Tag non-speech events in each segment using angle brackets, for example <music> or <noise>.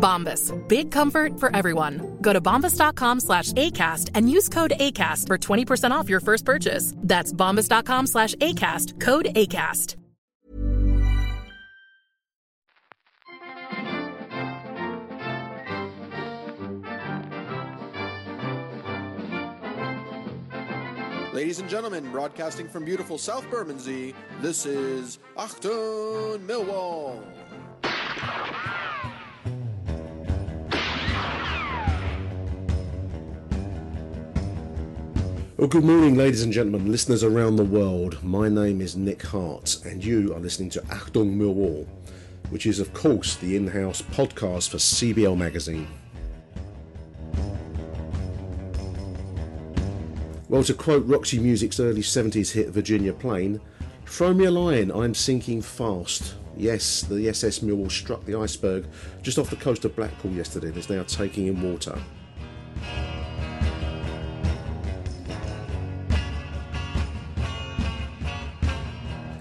Bombas. Big comfort for everyone. Go to bombas.com slash ACAST and use code ACAST for 20% off your first purchase. That's bombas.com slash ACAST. Code ACAST. Ladies and gentlemen, broadcasting from beautiful South Bermondsey, this is Achtung Millwall. Well, good morning, ladies and gentlemen, listeners around the world. My name is Nick Hart, and you are listening to Achtung Millwall, which is, of course, the in house podcast for CBL Magazine. Well, to quote Roxy Music's early 70s hit Virginia Plain, throw me a line, I'm sinking fast. Yes, the SS Millwall struck the iceberg just off the coast of Blackpool yesterday and is now taking in water.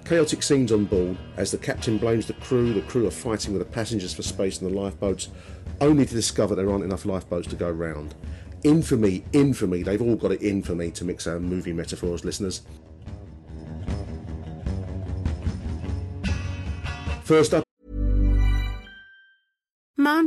Chaotic scenes on board as the captain blames the crew, the crew are fighting with the passengers for space in the lifeboats, only to discover there aren't enough lifeboats to go round. Infamy, infamy, they've all got it in for me to mix our movie metaphors, listeners. First up,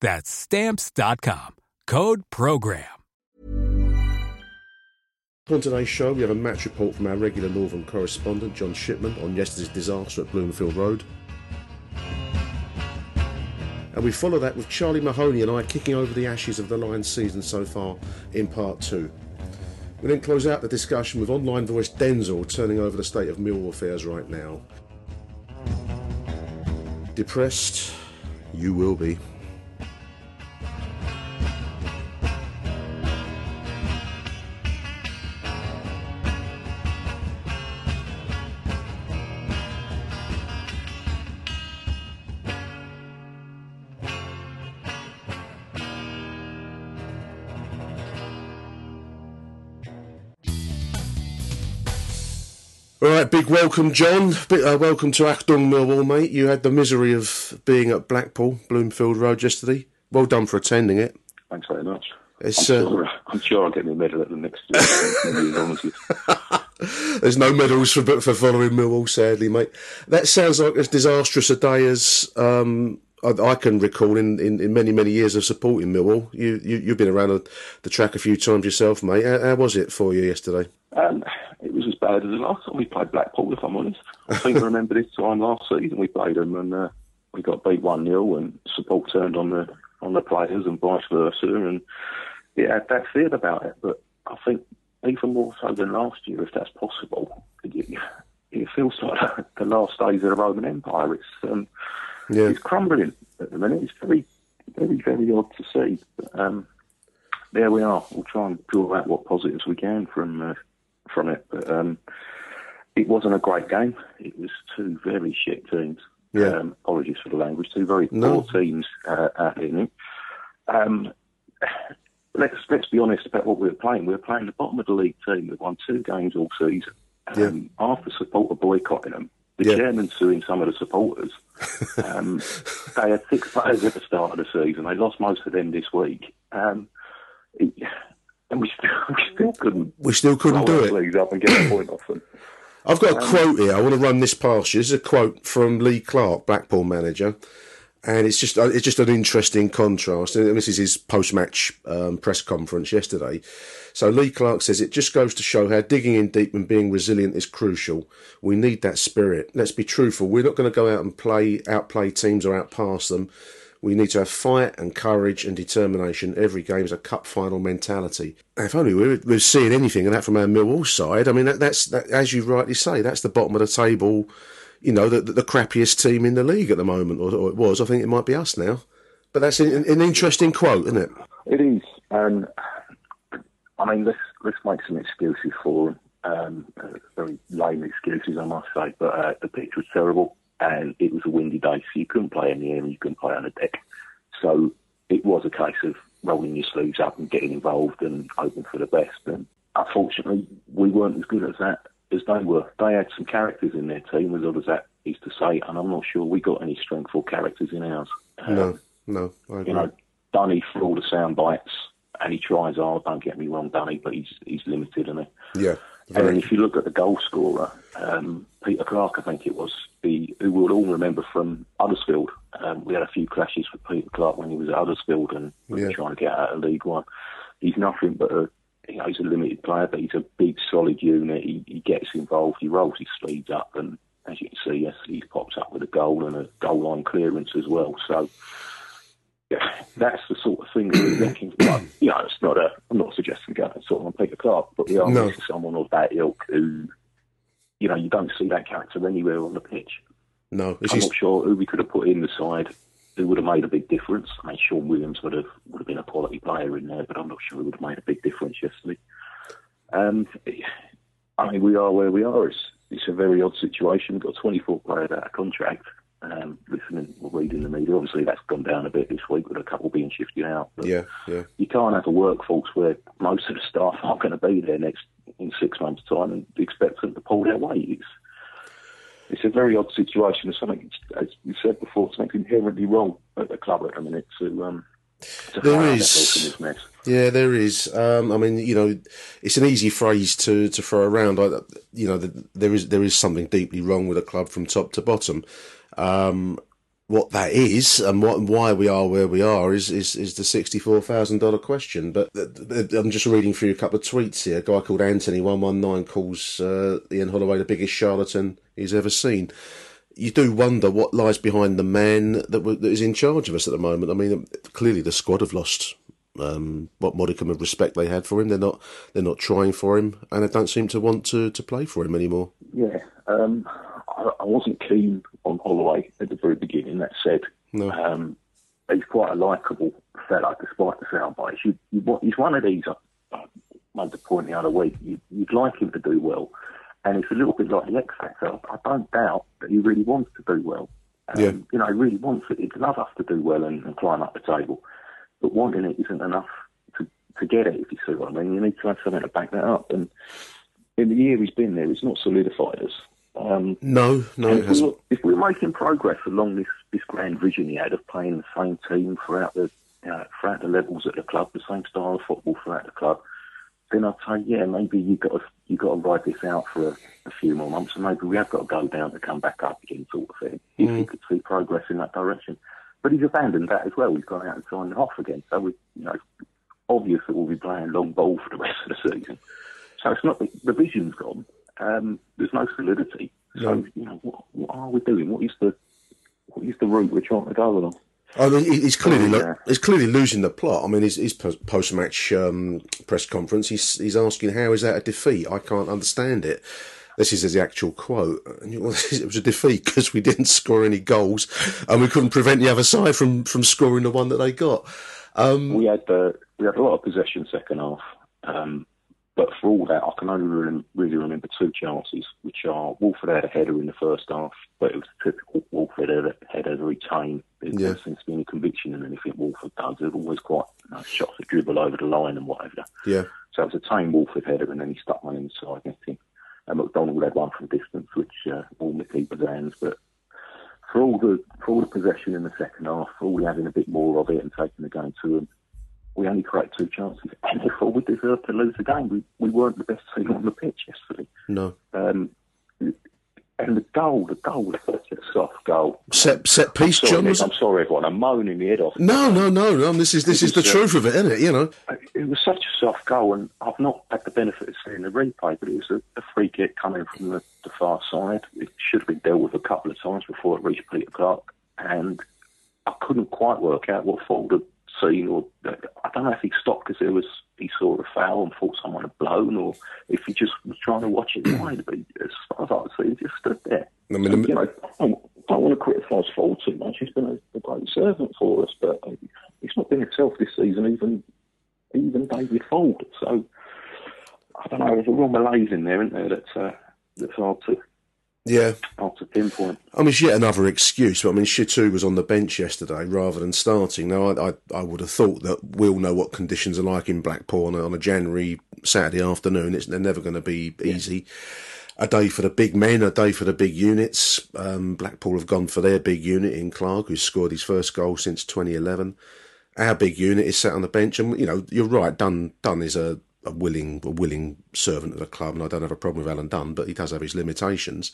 That's stamps.com. Code program. On today's show, we have a match report from our regular Northern correspondent, John Shipman, on yesterday's disaster at Bloomfield Road. And we follow that with Charlie Mahoney and I kicking over the ashes of the Lions season so far in part two. We then close out the discussion with online voice Denzel turning over the state of Millwall affairs right now. Depressed? You will be. Big welcome, John. Big, uh, welcome to Achtung Millwall, mate. You had the misery of being at Blackpool, Bloomfield Road yesterday. Well done for attending it. Thanks very much. It's, I'm, uh, sure, I'm sure I'll get me a medal at the next. <laughs> There's no medals for for following Millwall, sadly, mate. That sounds like as disastrous a day as um, I, I can recall in, in, in, many many years of supporting Millwall. You, you you've been around the track a few times yourself, mate. How, how was it for you yesterday? Um, it was as bad as the last time we played Blackpool, if I'm honest. I think I remember this time last season we played them and uh, we got beat one 0 and support turned on the on the players and vice versa, and it had that feel about it. But I think even more so than last year, if that's possible, it, it feels like the last days of the Roman Empire. It's um, yeah. it's crumbling at the minute. It's very, very, very odd to see. But, um, there we are. We'll try and draw out what positives we can from uh, from it. But um, it wasn't a great game. It was two very shit teams. Yeah. Um, apologies for the language. Two very no. poor teams uh, out in Um, let's let's be honest about what we were playing. We were playing the bottom of the league team. We've won two games all season. Um, yeah. Half the supporter boycotting them. The yeah. chairman suing some of the supporters. <laughs> Um, they had six players at the start of the season. They lost most of them this week. Um, it, and we still, <laughs> we still couldn't. We still couldn't do it. Up and get a point off them. I've got a um, quote here. I want to run this past you. This is a quote from Lee Clark, Blackpool manager, and it's just uh, it's just an interesting contrast. And this is his post-match um, press conference yesterday. So Lee Clark says it just goes to show how digging in deep and being resilient is crucial. We need that spirit. Let's be truthful. We're not going to go out and play outplay teams or outpass them. We need to have fight and courage and determination. Every game is a cup final mentality. If only we were, seeing anything of that from our Millwall side. I mean, that, that's that, as you rightly say, that's the bottom of the table. You know, the, the crappiest team in the league at the moment, or, or, it was. I think it might be us now. But that's an, an interesting quote, isn't it? It is, and I mean, let's let's make some excuses for them. Um, very lame excuses, I must say. But uh, the pitch was terrible and it was a windy day, so you couldn't play in the air and you couldn't play on the deck. So it was a case of rolling your sleeves up and getting involved and hoping for the best. And unfortunately, we weren't as good as that as they were. They had some characters in their team, as odd as that is to say, and I'm not sure we got any strengthful characters in ours. No, um, no, I agree. You know, Dunny for all the sound bites, and he tries hard. Don't get me wrong, Dunny, but he's he's limited, isn't he? Yeah. Very. And then if you look at the goal scorer, um, Peter Clarke, I think it was, the, who we'll all remember from Huddersfield. Um, we had a few clashes with Peter Clarke when he was at Huddersfield and we yeah. trying to get out of League One. He's nothing but a, you know, he's a limited player, but he's a big, solid unit. He, he gets involved, he rolls his sleeves up, and as you can see, yes, he pops up with a goal and a goal line clearance as well. So, yeah, that's the sort of thing that we're looking for. You know, it's not a, I'm not suggesting going sort of on Peter Clarke, but we are no. someone of that ilk who, you know, you don't see that character anywhere on the pitch. No, I'm not sure who we could have put in the side who would have made a big difference. I mean, Shaun Williams would have would have been a quality player in there, but I'm not sure he would have made a big difference yesterday. Um, I mean, we are where we are. It's, it's a very odd situation. We've got 24 players out of contract um, listening or reading the media. Obviously, that's gone down a bit this week with a couple being shifted out. But yeah, yeah. You can't have a workforce where most of the staff <laughs> aren't going to be there next in six months' time and expect them to pull their weight. It's, it's a very odd situation. There's something, as you said before, something inherently wrong at the club at the minute to. Um, there is, yeah, there is. Um, I mean, you know, it's an easy phrase to, to throw around. I, you know, the, there is there is something deeply wrong with the club from top to bottom. Um, what that is and what and why we are where we are is is, is the sixty four thousand dollar question. But I'm just reading through a couple of tweets here. A guy called Anthony one one nine calls uh, Ian Holloway the biggest charlatan he's ever seen. You do wonder what lies behind the man that, that is in charge of us at the moment. I mean, clearly the squad have lost um, what modicum of respect they had for him. They're not they're not trying for him, and they don't seem to want to, to play for him anymore. Yeah, um, I, I, wasn't keen on Holloway at the very beginning. That said, no. um, he's quite a likable fella, despite the sound bites. You, you, he's one of these. I, I made the point the other week. You, would like him to do well, and it's a little bit like the X Factor. I don't doubt that he really wants to do well. Um, yeah. You know, he really wants it. He'd love us to do well and, and climb up the table, but wanting it isn't enough to to get it. If you see what I mean, you need to have something to back that up. And in the year he's been there, he's not solidified us. Um, no, no, if, we, if we're making progress along this, this grand vision he had of playing the same team throughout the uh, throughout the levels at the club, the same style of football throughout the club, then I'd say, yeah, maybe you got to you got to ride this out for a, a, few more months, and maybe we have got to go down to come back up again, sort of thing. If mm. you could see progress in that direction, but he's abandoned that as well. He's gone out and signed it off again. So we, you know, obvious that we'll be playing long ball for the rest of the season. So it's not the, the vision's gone. Um, there's no solidity. So you know, what, what are we doing? What is the what is the route we're trying to go along? I mean, he's clearly Oh, yeah. he's clearly losing the plot. I mean, his, his post match um, press conference, he's he's asking how is that a defeat? I can't understand it. This is the actual quote. And you- well, <laughs> It was a defeat because we didn't score any goals and we couldn't prevent the other side from, from scoring the one that they got. Um, We had uh, we had a lot of possession second half, um, but for all that, I can only really, really remember two chances, which are Woolford had a header in the first half, but it was a typical Woolford header, header retain. There Yeah. doesn't seem to be any conviction in anything Woolford does. They're always quite you know, shots that dribble over the line and whatever. yeah. So it was a tame Woolford header, and then he stuck one inside netting. And McDonald had one from distance, which uh, all the keeper's hands. But for all the for all the possession in the second half, for all having a bit more of it and taking the game to them, we only create two chances, <laughs> and therefore we deserve to lose the game. We we weren't the best team on the pitch yesterday. No. Um, and the goal, the goal <laughs> was a soft goal. Set set piece, Sorry, John. Nick, I'm sorry, everyone. I'm moaning my head off. No, no, no, no. This is this is the uh, truth of it, isn't it? You know. it was such a soft goal, and I've not had the benefit of seeing the replay, but it was a, a free kick coming from the, the far side. It should have been dealt with a couple of times before it reached Peter Clarke, and I couldn't quite work out what Forde had seen, or I don't know if he stopped because there was he saw a foul and thought someone had blown, or if he just was trying to watch it <clears throat> wide. But as far as I could see, he just stood there. I mean, So, you know, I don't, don't want to criticise Forde too much. He's been a, a great servant for us, but he's not been himself this season, even even David Forde. So I don't know. There's a real malaise in there, isn't there? That's uh, that's hard to Yeah. to pinpoint. I mean, it's yet another excuse, but I mean, Shittu was on the bench yesterday rather than starting. Now, I, I, I would have thought that we'll know what conditions are like in Blackpool on a, on a January Saturday afternoon. It's, they're never going to be easy. A day for the big men, a day for the big units. Um, Blackpool have gone for their big unit in Clarke, who's scored his first goal since 2011. Our big unit is sat on the bench, and you know, you're right. Dunne, Dunne is a, a willing, a willing servant of the club, and I don't have a problem with Alan Dunne, but he does have his limitations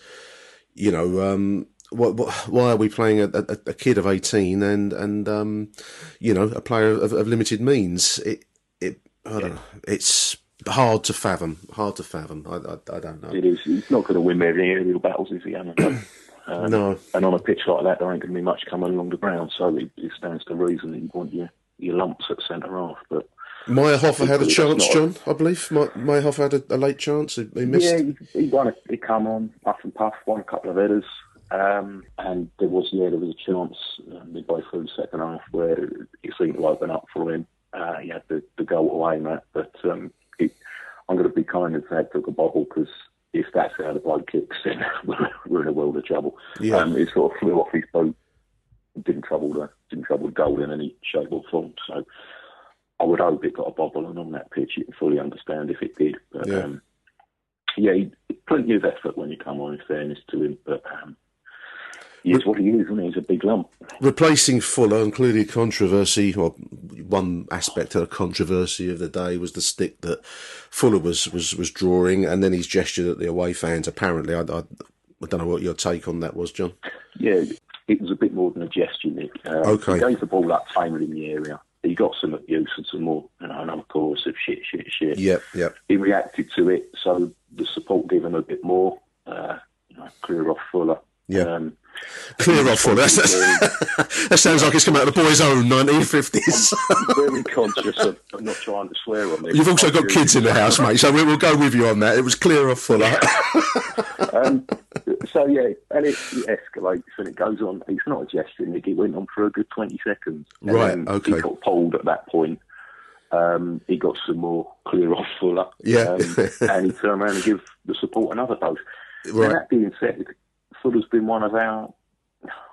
you know, um, what, what, why are we playing a, a, a kid of 18 and, and um, you know, a player of, of limited means? It, it, I don't know. It's hard to fathom. Hard to fathom. I, I, I don't know. It is. He's not going to win many aerial battles, is he? Alan? <coughs> um, No. And on a pitch like that, there ain't going to be much coming along the ground. So it, it stands to reason that you want your your lumps at centre half. But Maierhofer had a chance, John, I believe. Hoffer had a, a late chance. He, he missed. Yeah, he, he won. A, he come on, puff and puff, won a couple of headers, um, and there was yeah, there was a chance uh, midway through the second half where it seemed to open up for him. Uh, he had the, the goal away, Matt. But um, it, I'm going to be kind and say it took a bobble because if that's how the bloke kicks, then <laughs> we're, we're in a world of trouble. Yeah. Um, it sort of flew off his boot. Didn't trouble the didn't trouble the goal in any shape or form. So. I would hope it got a bobble, and on that pitch, you can fully understand if it did. But Yeah. um, yeah, he, plenty of effort when you come on. In fairness to him, but um, he is what he is, isn't he? He's a big lump. Replacing Fuller, and clearly controversy, or one aspect of the controversy of the day was the stick that Fuller was, was, was drawing, and then his gesture at the away fans. Apparently, I, I, I don't know what your take on that was, John. Yeah, it was a bit more than a gesture, Nick. Uh, Okay. He gave the ball up tamely in the area. He got some abuse and some more, you know, another chorus of shit, shit, shit. Yep, yep. He reacted to it, so the support gave him a bit more. Uh, you know, clear off Fuller. Yeah. Um, Clear off Fuller. That's, that's, that sounds like it's come out of the boys' own 1950s. I'm very conscious of not trying to swear on this. You've also got kids in the house, mate, so we will go with you on that. It was clear off Fuller. um, so yeah, and it, it escalates and it goes on. It's not a gesture, Nick. It went on for a good twenty seconds. And Right, okay. He got pulled at that point. Um, he got some more clear off Fuller. Yeah. Um, and he turned around and give the support another dose. Right. Now, that being said, Fuller's been one of our.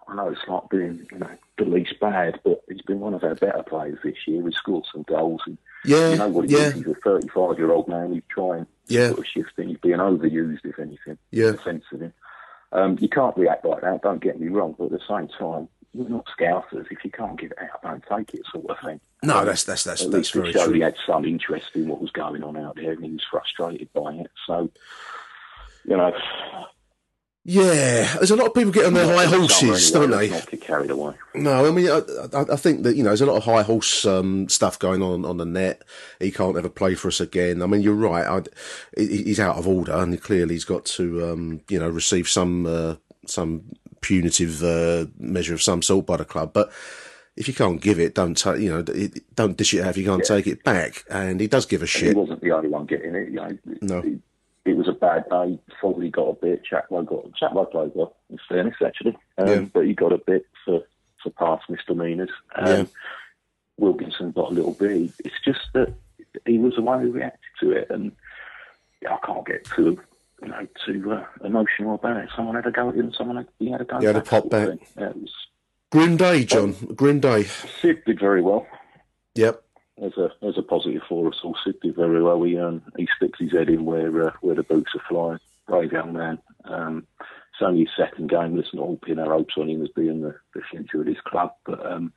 I know it's not being you know the least bad, but he's been one of our better players this year. He scored some goals. And Yeah, you know what he yeah. is. He's a 35 year old man. He's trying Yeah. sort of shifting. He's being overused, if anything. Yeah. Defensively. Um, you can't react like that, don't get me wrong, but at the same time, we're not scousers. If you can't give it out, don't take it, sort of thing. No, that's that's that's At that's very true. he had some interest in what was going on out there and he was frustrated by it. So, you know, Yeah, there's a lot of people get on their high horses, Summer don't they? Not get carried away. No, I mean, I, I, I think that you know, there's a lot of high horse um, stuff going on on the net. He can't ever play for us again. I mean, you're right. I, he's out of order, and clearly he's got to, um, you know, receive some uh, some punitive uh, measure of some sort by the club. But if you can't give it, don't take, you know, don't dish it out if you can't take it back. And he does give a And He wasn't the only one getting it. You know, No. it, it was a bad day. Foley got a bit. Chaplow got Chaplow played well, in fairness, actually. Um, Yeah. But he got a bit for, for past misdemeanours. Um, Yeah. Wilkinson got a little bit. It's just that he was the one who reacted to it, and I can't get too, you know, too uh, emotional about it. Someone had a go at him. Someone had, he had a go. He had a pop back. Yeah, it was, Grim day, John. Grim day. Sid did very well. Yep. As a as a positive for us all. Sid did very well. He um, he sticks his head in where uh, where the boots are flying. Brave young man. Um, it's only his second game. Let's not all pin our hopes on him as being the, the future of this club. But um,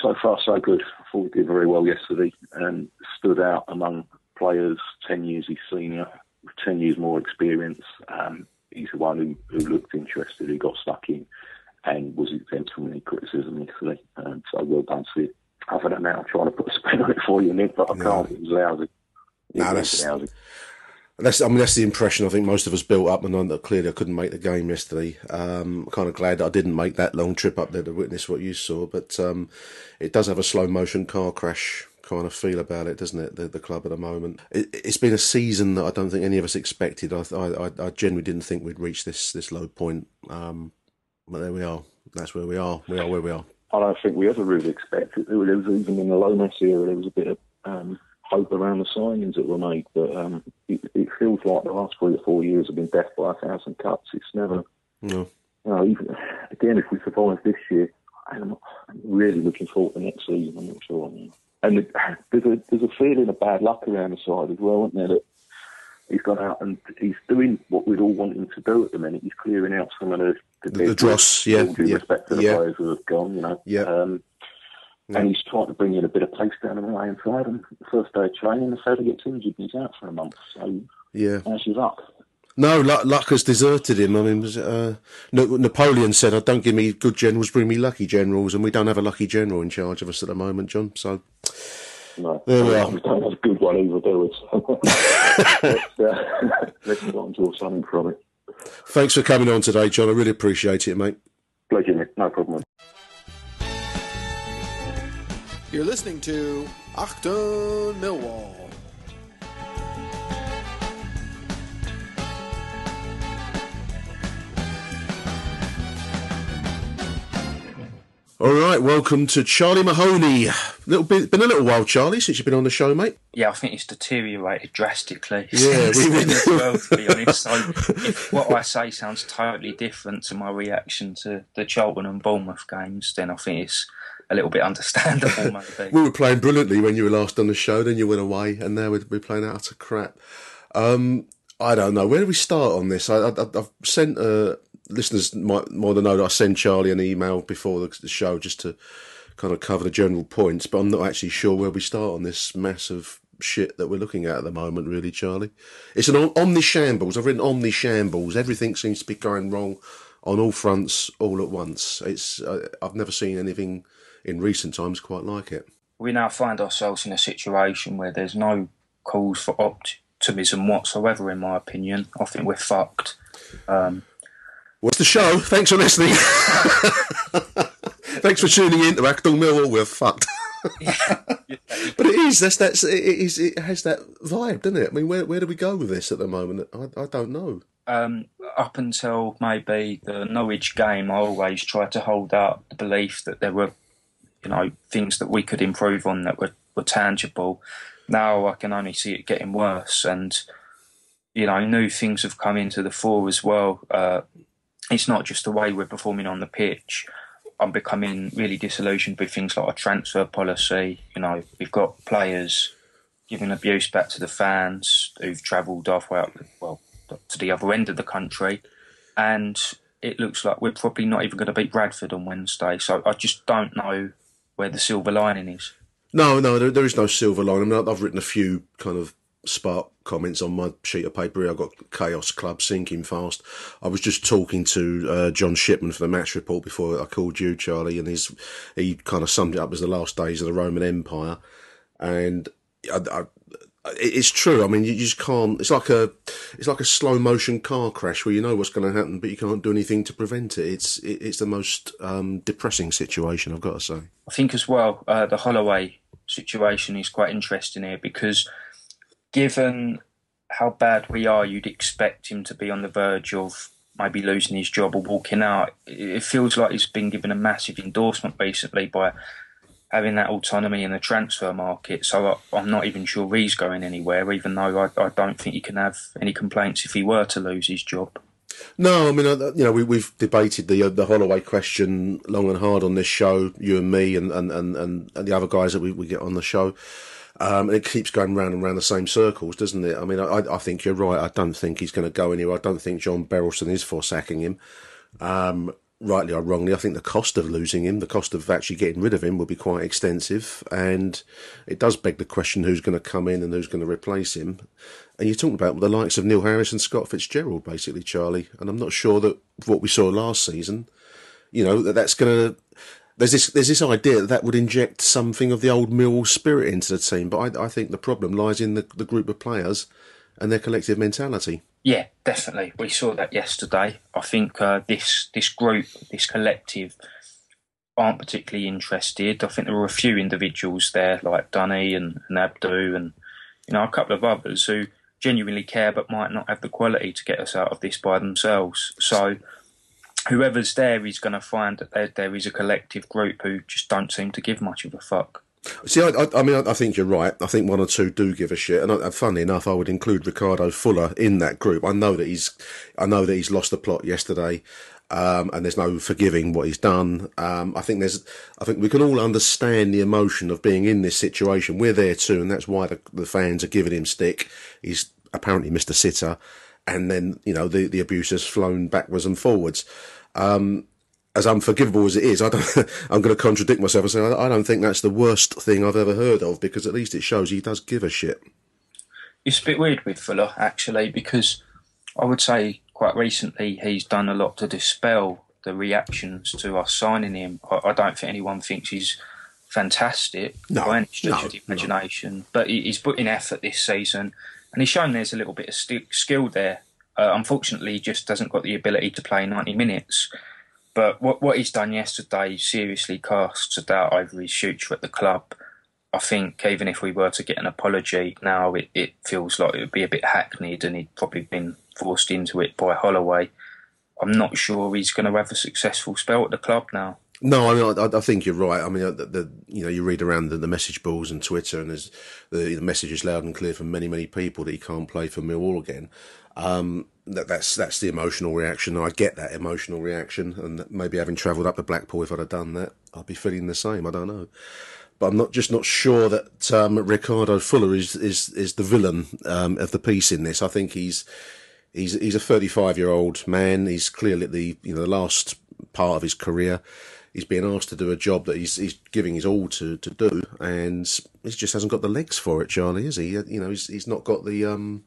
so far, so good. I thought did very well yesterday and stood out among players 10 years his senior, 10 years more experience. Um, he's the one who, who looked interested, who got stuck in and was exempt from any criticism yesterday. Um, so well done, Sid. Other than that, I'm trying to put a spin on it for you, Nick, but I can't. It was lousy. It No, that's- lousy. That's, I mean, that's the impression I think most of us built up, and I, clearly I couldn't make the game yesterday. Um, kind of glad that I didn't make that long trip up there to witness what you saw, but um, it does have a slow motion car crash kind of feel about it, doesn't it? The, the club at the moment. It, it's been a season that I don't think any of us expected. I, I, I genuinely didn't think we'd reach this this low point, um, but there we are. That's where we are. We are where we are. I don't think we ever really expected. There was even in the Lomas era, there was a bit of um, hope around the signings that were made, but um, it, it feels like the last three or four years have been death by a thousand cuts. It's never, No. you know, even again, if we survive this year, I'm really looking forward to next season. I'm not sure. And the, there's a there's a feeling of bad luck around the side as well, isn't there? That he's gone out and he's doing what we'd all want him to do at the minute. He's clearing out some of the the, The- the dross, yeah, all due yeah, respect to the yeah. players who have gone, you know. Yeah. Um, and he's trying to bring in a bit of pace down the right hand side. And the first day of training, the fella gets injured and he's out for a month. So Yeah. how's your luck? No, luck, luck has deserted him. I mean, uh, Napoleon said, "I don't give me good generals, bring me lucky generals," and we don't have a lucky general in charge of us at the moment, John. So No, There we are. We don't have a good one either, do we? <laughs> Let's, uh, let's try and draw something from it. thanks for coming on today, John. I really appreciate it, mate. Pleasure, Nick. No problem. You're listening to Achtung Millwall. All right, welcome to Charlie Mahoney. Little bit, been a little while, Charlie, since you've been on the show, mate. Yeah, I think it's deteriorated drastically. Yeah, we- <laughs> we- then as well, to be <laughs> honest. So if what I say sounds totally different to my reaction to the Charlton and Bournemouth games, then I think it's a little bit understandable, <laughs> maybe. We were playing brilliantly when you were last on the show, then you went away, and now we're, we're playing out of crap. Um, I don't know. Where do we start on this? I, I, I've sent uh, listeners might more than know that I send Charlie an email before the, show just to kind of cover the general points, but I'm not actually sure where we start on this massive shit that we're looking at at the moment, really, Charlie. It's an om- omni shambles. I've written omni shambles. Everything seems to be going wrong on all fronts all at once. It's uh, I've never seen anything in recent times quite like it. we now find ourselves in a situation where there's no cause for optimism whatsoever, in my opinion. I think we're fucked. Um, What's the show? Thanks for listening. Thanks for tuning in to Achtung Millwall. We're fucked. but it is. That's that's it is. It has that vibe, doesn't it? I mean, where where do we go with this at the moment? I, I don't know. um, up until maybe the Norwich game, I always tried to hold out the belief that there were, you know, things that we could improve on that were, were tangible. Now I can only see it getting worse, and you know, new things have come into the fore as well. Uh, it's not just the way we're performing on the pitch. I'm becoming really disillusioned with things like a transfer policy. You know, we've got players giving abuse back to the fans who've travelled halfway up, well, to the other end of the country, and it looks like we're probably not even going to beat Bradford on Wednesday. So I just don't know where the silver lining is. No, no, there, there is no silver lining. I mean, I've written a few kind of spark comments on my sheet of paper. I've got Chaos Club sinking fast. I was just talking to uh, John Shipman for the match report before I called you, Charlie, and he's he kind of summed it up as the last days of the Roman Empire, and I, I, it's true. I mean, you just can't. It's like a, it's like a slow motion car crash where you know what's going to happen, but you can't do anything to prevent it. It's it's the most um, depressing situation. I've got to say. I think as well uh, the Holloway situation is quite interesting here because given how bad we are, you'd expect him to be on the verge of maybe losing his job or walking out. It feels like he's been given a massive endorsement recently by having that autonomy in the transfer market. So I'm not even sure he's going anywhere, even though I, I don't think he can have any complaints if he were to lose his job. No, I mean, you know, we, we've debated the uh, the Holloway question long and hard on this show, you and me, and and, and, and the other guys that we, we get on the show. Um, and it keeps going round and round the same circles, doesn't it? I mean, I, I think you're right. I don't think he's going to go anywhere. I don't think John Berylson is for sacking him. Um, rightly or wrongly, I think the cost of losing him, the cost of actually getting rid of him, will be quite extensive. And it does beg the question who's going to come in and who's going to replace him. And you're talking about the likes of Neil Harris and Scott Fitzgerald, basically, Charlie. And I'm not sure that what we saw last season, you know, that that's going to. There's this, there's this idea that that would inject something of the old Millwall spirit into the team, but I, I think the problem lies in the, the group of players and their collective mentality. Yeah, definitely. We saw that yesterday. I think uh, this this group, this collective, aren't particularly interested. I think there were a few individuals there, like Dunny and, and Abdou, and you know a couple of others who genuinely care but might not have the quality to get us out of this by themselves. So whoever's there is going to find that there, there is a collective group who just don't seem to give much of a fuck. See, I, I, I mean, I, I, think you're right. I think one or two do give a shit, and, and funnily enough, I would include Ricardo Fuller in that group. I know that he's, I know that he's lost the plot yesterday, um, and there's no forgiving what he's done. Um, I think there's, I think we can all understand the emotion of being in this situation. We're there too, and that's why the, the fans are giving him stick. He's apparently Mr. Sitter, and then you know the the abuse has flown backwards and forwards. Um, as unforgivable as it is, I don't, <laughs> I'm going to contradict myself and say I don't think that's the worst thing I've ever heard of because at least it shows he does give a shit. It's a bit weird with Fuller actually because I would say quite recently he's done a lot to dispel the reactions to us signing him. I, I don't think anyone thinks he's fantastic no, by any stretch no, of the imagination, no. but he, he's put in effort this season and he's shown there's a little bit of st- skill there. Uh, unfortunately, he just hasn't got the ability to play 90 minutes. But what what he's done yesterday seriously casts a doubt over his future at the club. I think even if we were to get an apology now, it, it feels like it would be a bit hackneyed and he'd probably been forced into it by Holloway. I'm not sure he's going to have a successful spell at the club now. No, I mean, I, I think you're right. I mean, the, the, you know, you read around the, the message boards and Twitter, and there's the, the message is loud and clear from many, many people that he can't play for Millwall again. Um, that, that's that's the emotional reaction. I get that emotional reaction, and maybe having travelled up to Blackpool, if I'd have done that, I'd be feeling the same. I don't know, but I'm not just not sure that um, Ricardo Fuller is is is the villain um, of the piece in this. I think he's he's he's a 35 year old man. He's clearly at the you know the last part of his career. He's being asked to do a job that he's he's giving his all to, to do, and he just hasn't got the legs for it. Charlie, is he? You know, he's he's not got the um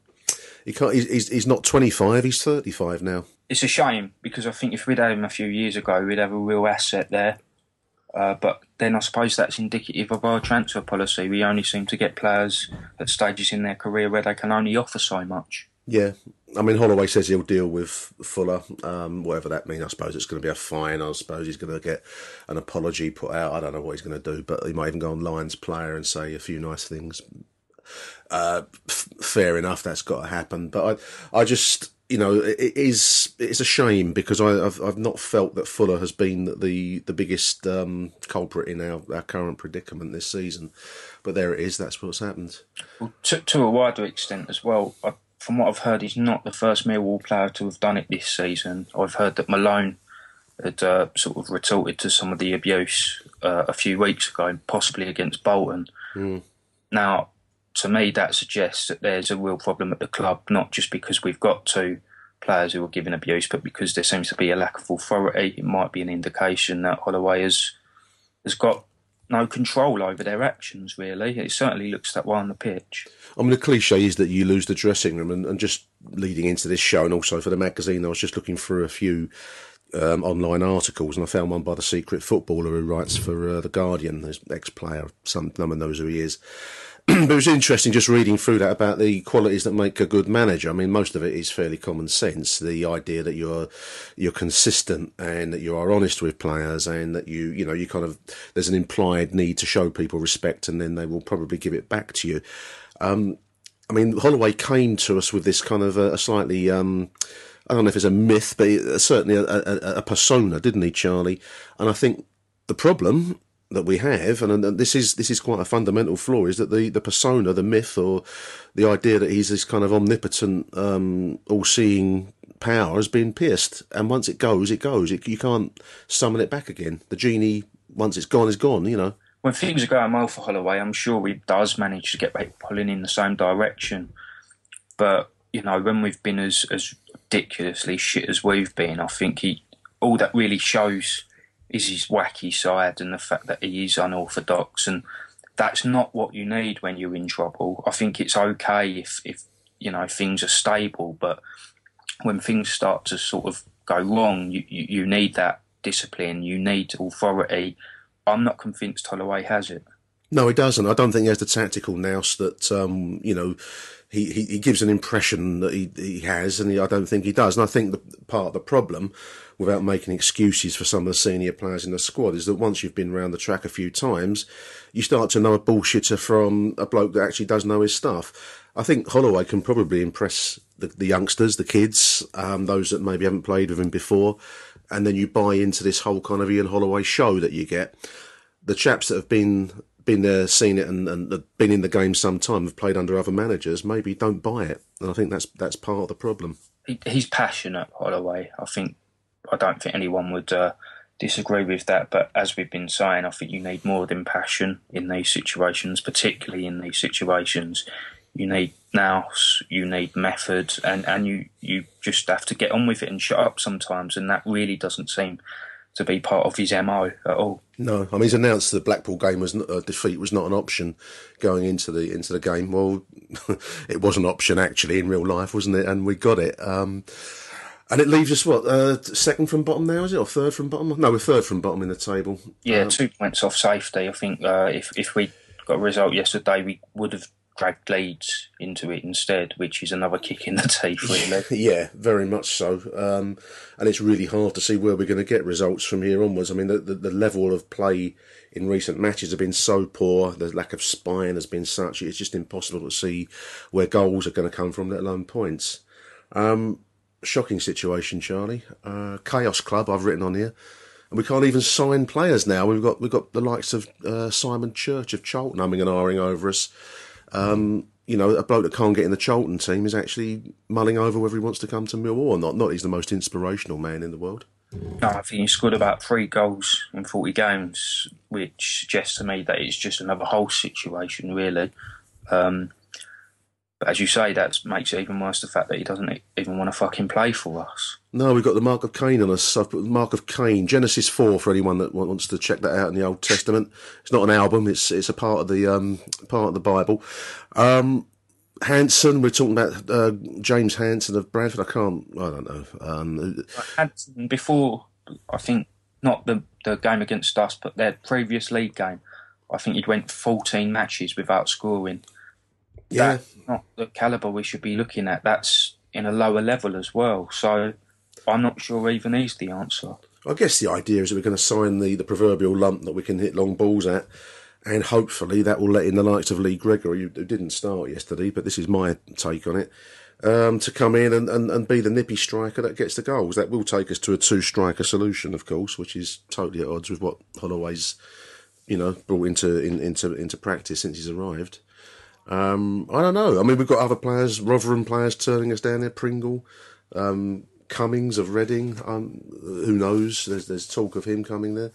he can't. He's, he's not 25. He's 35 now. It's a shame because I think if we'd had him a few years ago, we'd have a real asset there. Uh, but then I suppose that's indicative of our transfer policy. We only seem to get players at stages in their career where they can only offer so much. Yeah, I mean Holloway says he'll deal with Fuller, um, whatever that means. I suppose it's going to be a fine. I suppose he's going to get an apology put out. I don't know what he's going to do, but he might even go on Lions player and say a few nice things uh, f- fair enough, that's got to happen. But I, I just, you know, it, is it's a shame because I, have I've not felt that Fuller has been the the biggest um, culprit in our, our current predicament this season. But there it is. That's what's happened. Well, to, to a wider extent as well. I, from what I've heard, he's not the first Millwall player to have done it this season. I've heard that Malone had uh, sort of retorted to some of the abuse uh, a few weeks ago, possibly against Bolton. Mm. Now, to me, that suggests that there's a real problem at the club, not just because we've got two players who are giving abuse, but because there seems to be a lack of authority. It might be an indication that Holloway has has got no control over their actions. Really, it certainly looks that way on the pitch. I mean, the cliche is that you lose the dressing room, and, and just leading into this show, and also for the magazine, I was just looking through a few um, online articles, and I found one by the secret footballer who writes for uh, the Guardian, his ex-player. Some no one knows who he is. But it was interesting just reading through that about the qualities that make a good manager. I mean, most of it is fairly common sense. The idea that you're you're consistent and that you are honest with players and that you you know you kind of there's an implied need to show people respect and then they will probably give it back to you. Um, I mean, Holloway came to us with this kind of a, a slightly um, I don't know if it's a myth, but certainly a, a, a persona, didn't he, Charlie? And I think the problem that we have, and, this is this is quite a fundamental flaw, is that the, the persona, the myth, or the idea that he's this kind of omnipotent, um, all-seeing power has been pierced, and once it goes, it goes. It, you can't summon it back again. The genie, once it's gone, is gone. You know. When things are going well for Holloway, I'm sure he does manage to get back pulling in the same direction. But you know, when we've been as as ridiculously shit as we've been, I think he all that really shows is his wacky side and the fact that he is unorthodox and that's not what you need when you're in trouble. I think it's okay if, if you know things are stable, but when things start to sort of go wrong, you, you, you need that discipline, you need authority. I'm not convinced Holloway has it. No, he doesn't. I don't think he has the tactical nous that um, you know he, he, he, gives an impression that he, he has, and he, I don't think he does. And I think the part of the problem without making excuses for some of the senior players in the squad, is that once you've been around the track a few times, you start to know a bullshitter from a bloke that actually does know his stuff. I think Holloway can probably impress the, the youngsters, the kids, um, those that maybe haven't played with him before, and then you buy into this whole kind of Ian Holloway show that you get. The chaps that have been been there, seen it, and, and been in the game some time, have played under other managers, maybe don't buy it, and I think that's that's part of the problem. He, he's passionate, by the way. I think I don't think anyone would uh, disagree with that. But as we've been saying, I think you need more than passion in these situations, particularly in these situations. You need nous, you need method, and, and you, you just have to get on with it and shut up sometimes. And that really doesn't seem to be part of his MO at all. No, I mean he's announced the Blackpool game was uh, defeat was not an option going into the into the game. Well, <laughs> it was an option actually in real life, wasn't it? And we got it. Um, and it leaves us what uh, second from bottom now, is it, or third from bottom? No, we're third from bottom in the table. Yeah, um, two points off safety. I think uh, if if we got a result yesterday, we would have dragged Leeds into it instead, which is another kick in the teeth, really. <laughs> yeah, very much so. Um, and it's really hard to see where we're going to get results from here onwards. I mean, the, the, the level of play in recent matches have been so poor. The lack of spine has been such. It's just impossible to see where goals are going to come from, let alone points. Um, shocking situation, Charlie. Uh, Chaos Club, I've written on here, and we can't even sign players now. We've got we've got the likes of uh, Simon Church of humming and ahhing over us. Um, you know, a bloke that can't get in the Charlton team is actually mulling over whether he wants to come to Millwall or not. Not he's the most inspirational man in the world. No, I think he scored about three goals in 40 games, which suggests to me that it's just another whole situation, really. Um, but as you say, that makes it even worse the fact that he doesn't even want to fucking play for us. No, we've got the Mark of Cain on us. I've put the Mark of Cain, Genesis 4 for anyone that wants to check that out in the Old Testament. It's not an album, it's it's a part of the um, part of the Bible. Um, Hanson, we're talking about uh, James Hanson of Bradford. I can't, I don't know. Um, Hanson, before, I think, not the, the game against us, but their previous league game, I think he'd went 14 matches without scoring. Yeah. That's not the calibre we should be looking at. That's in a lower level as well. So I'm not sure even he's the answer. I guess the idea is that we're going to sign the, the proverbial lump that we can hit long balls at, and hopefully that will let in the likes of Lee Gregory, who didn't start yesterday, but this is my take on it, um, to come in and, and, and be the nippy striker that gets the goals. That will take us to a two striker solution, of course, which is totally at odds with what Holloway's, you know, brought into in, into into practice since he's arrived. Um, I don't know. I mean, we've got other players, Rotherham players turning us down there. Pringle, um, Cummings of Reading. Um, who knows? There's there's talk of him coming there.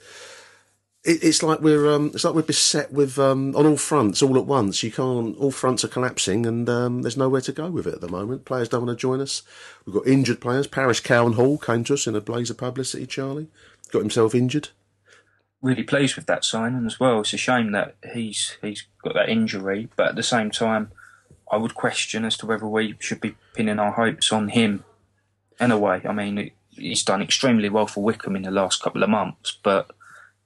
It, it's like we're um, it's like we're beset with um, on all fronts all at once. You can't. All fronts are collapsing, and um, there's nowhere to go with it at the moment. Players don't want to join us. We've got injured players. Paris Cowan-Hart came to us in a blaze of publicity. Charlie got himself injured. Really pleased with that signing as well. It's a shame that he's he's got that injury, but at the same time, I would question as to whether we should be pinning our hopes on him. In a way, I mean, he's done extremely well for Wycombe in the last couple of months, but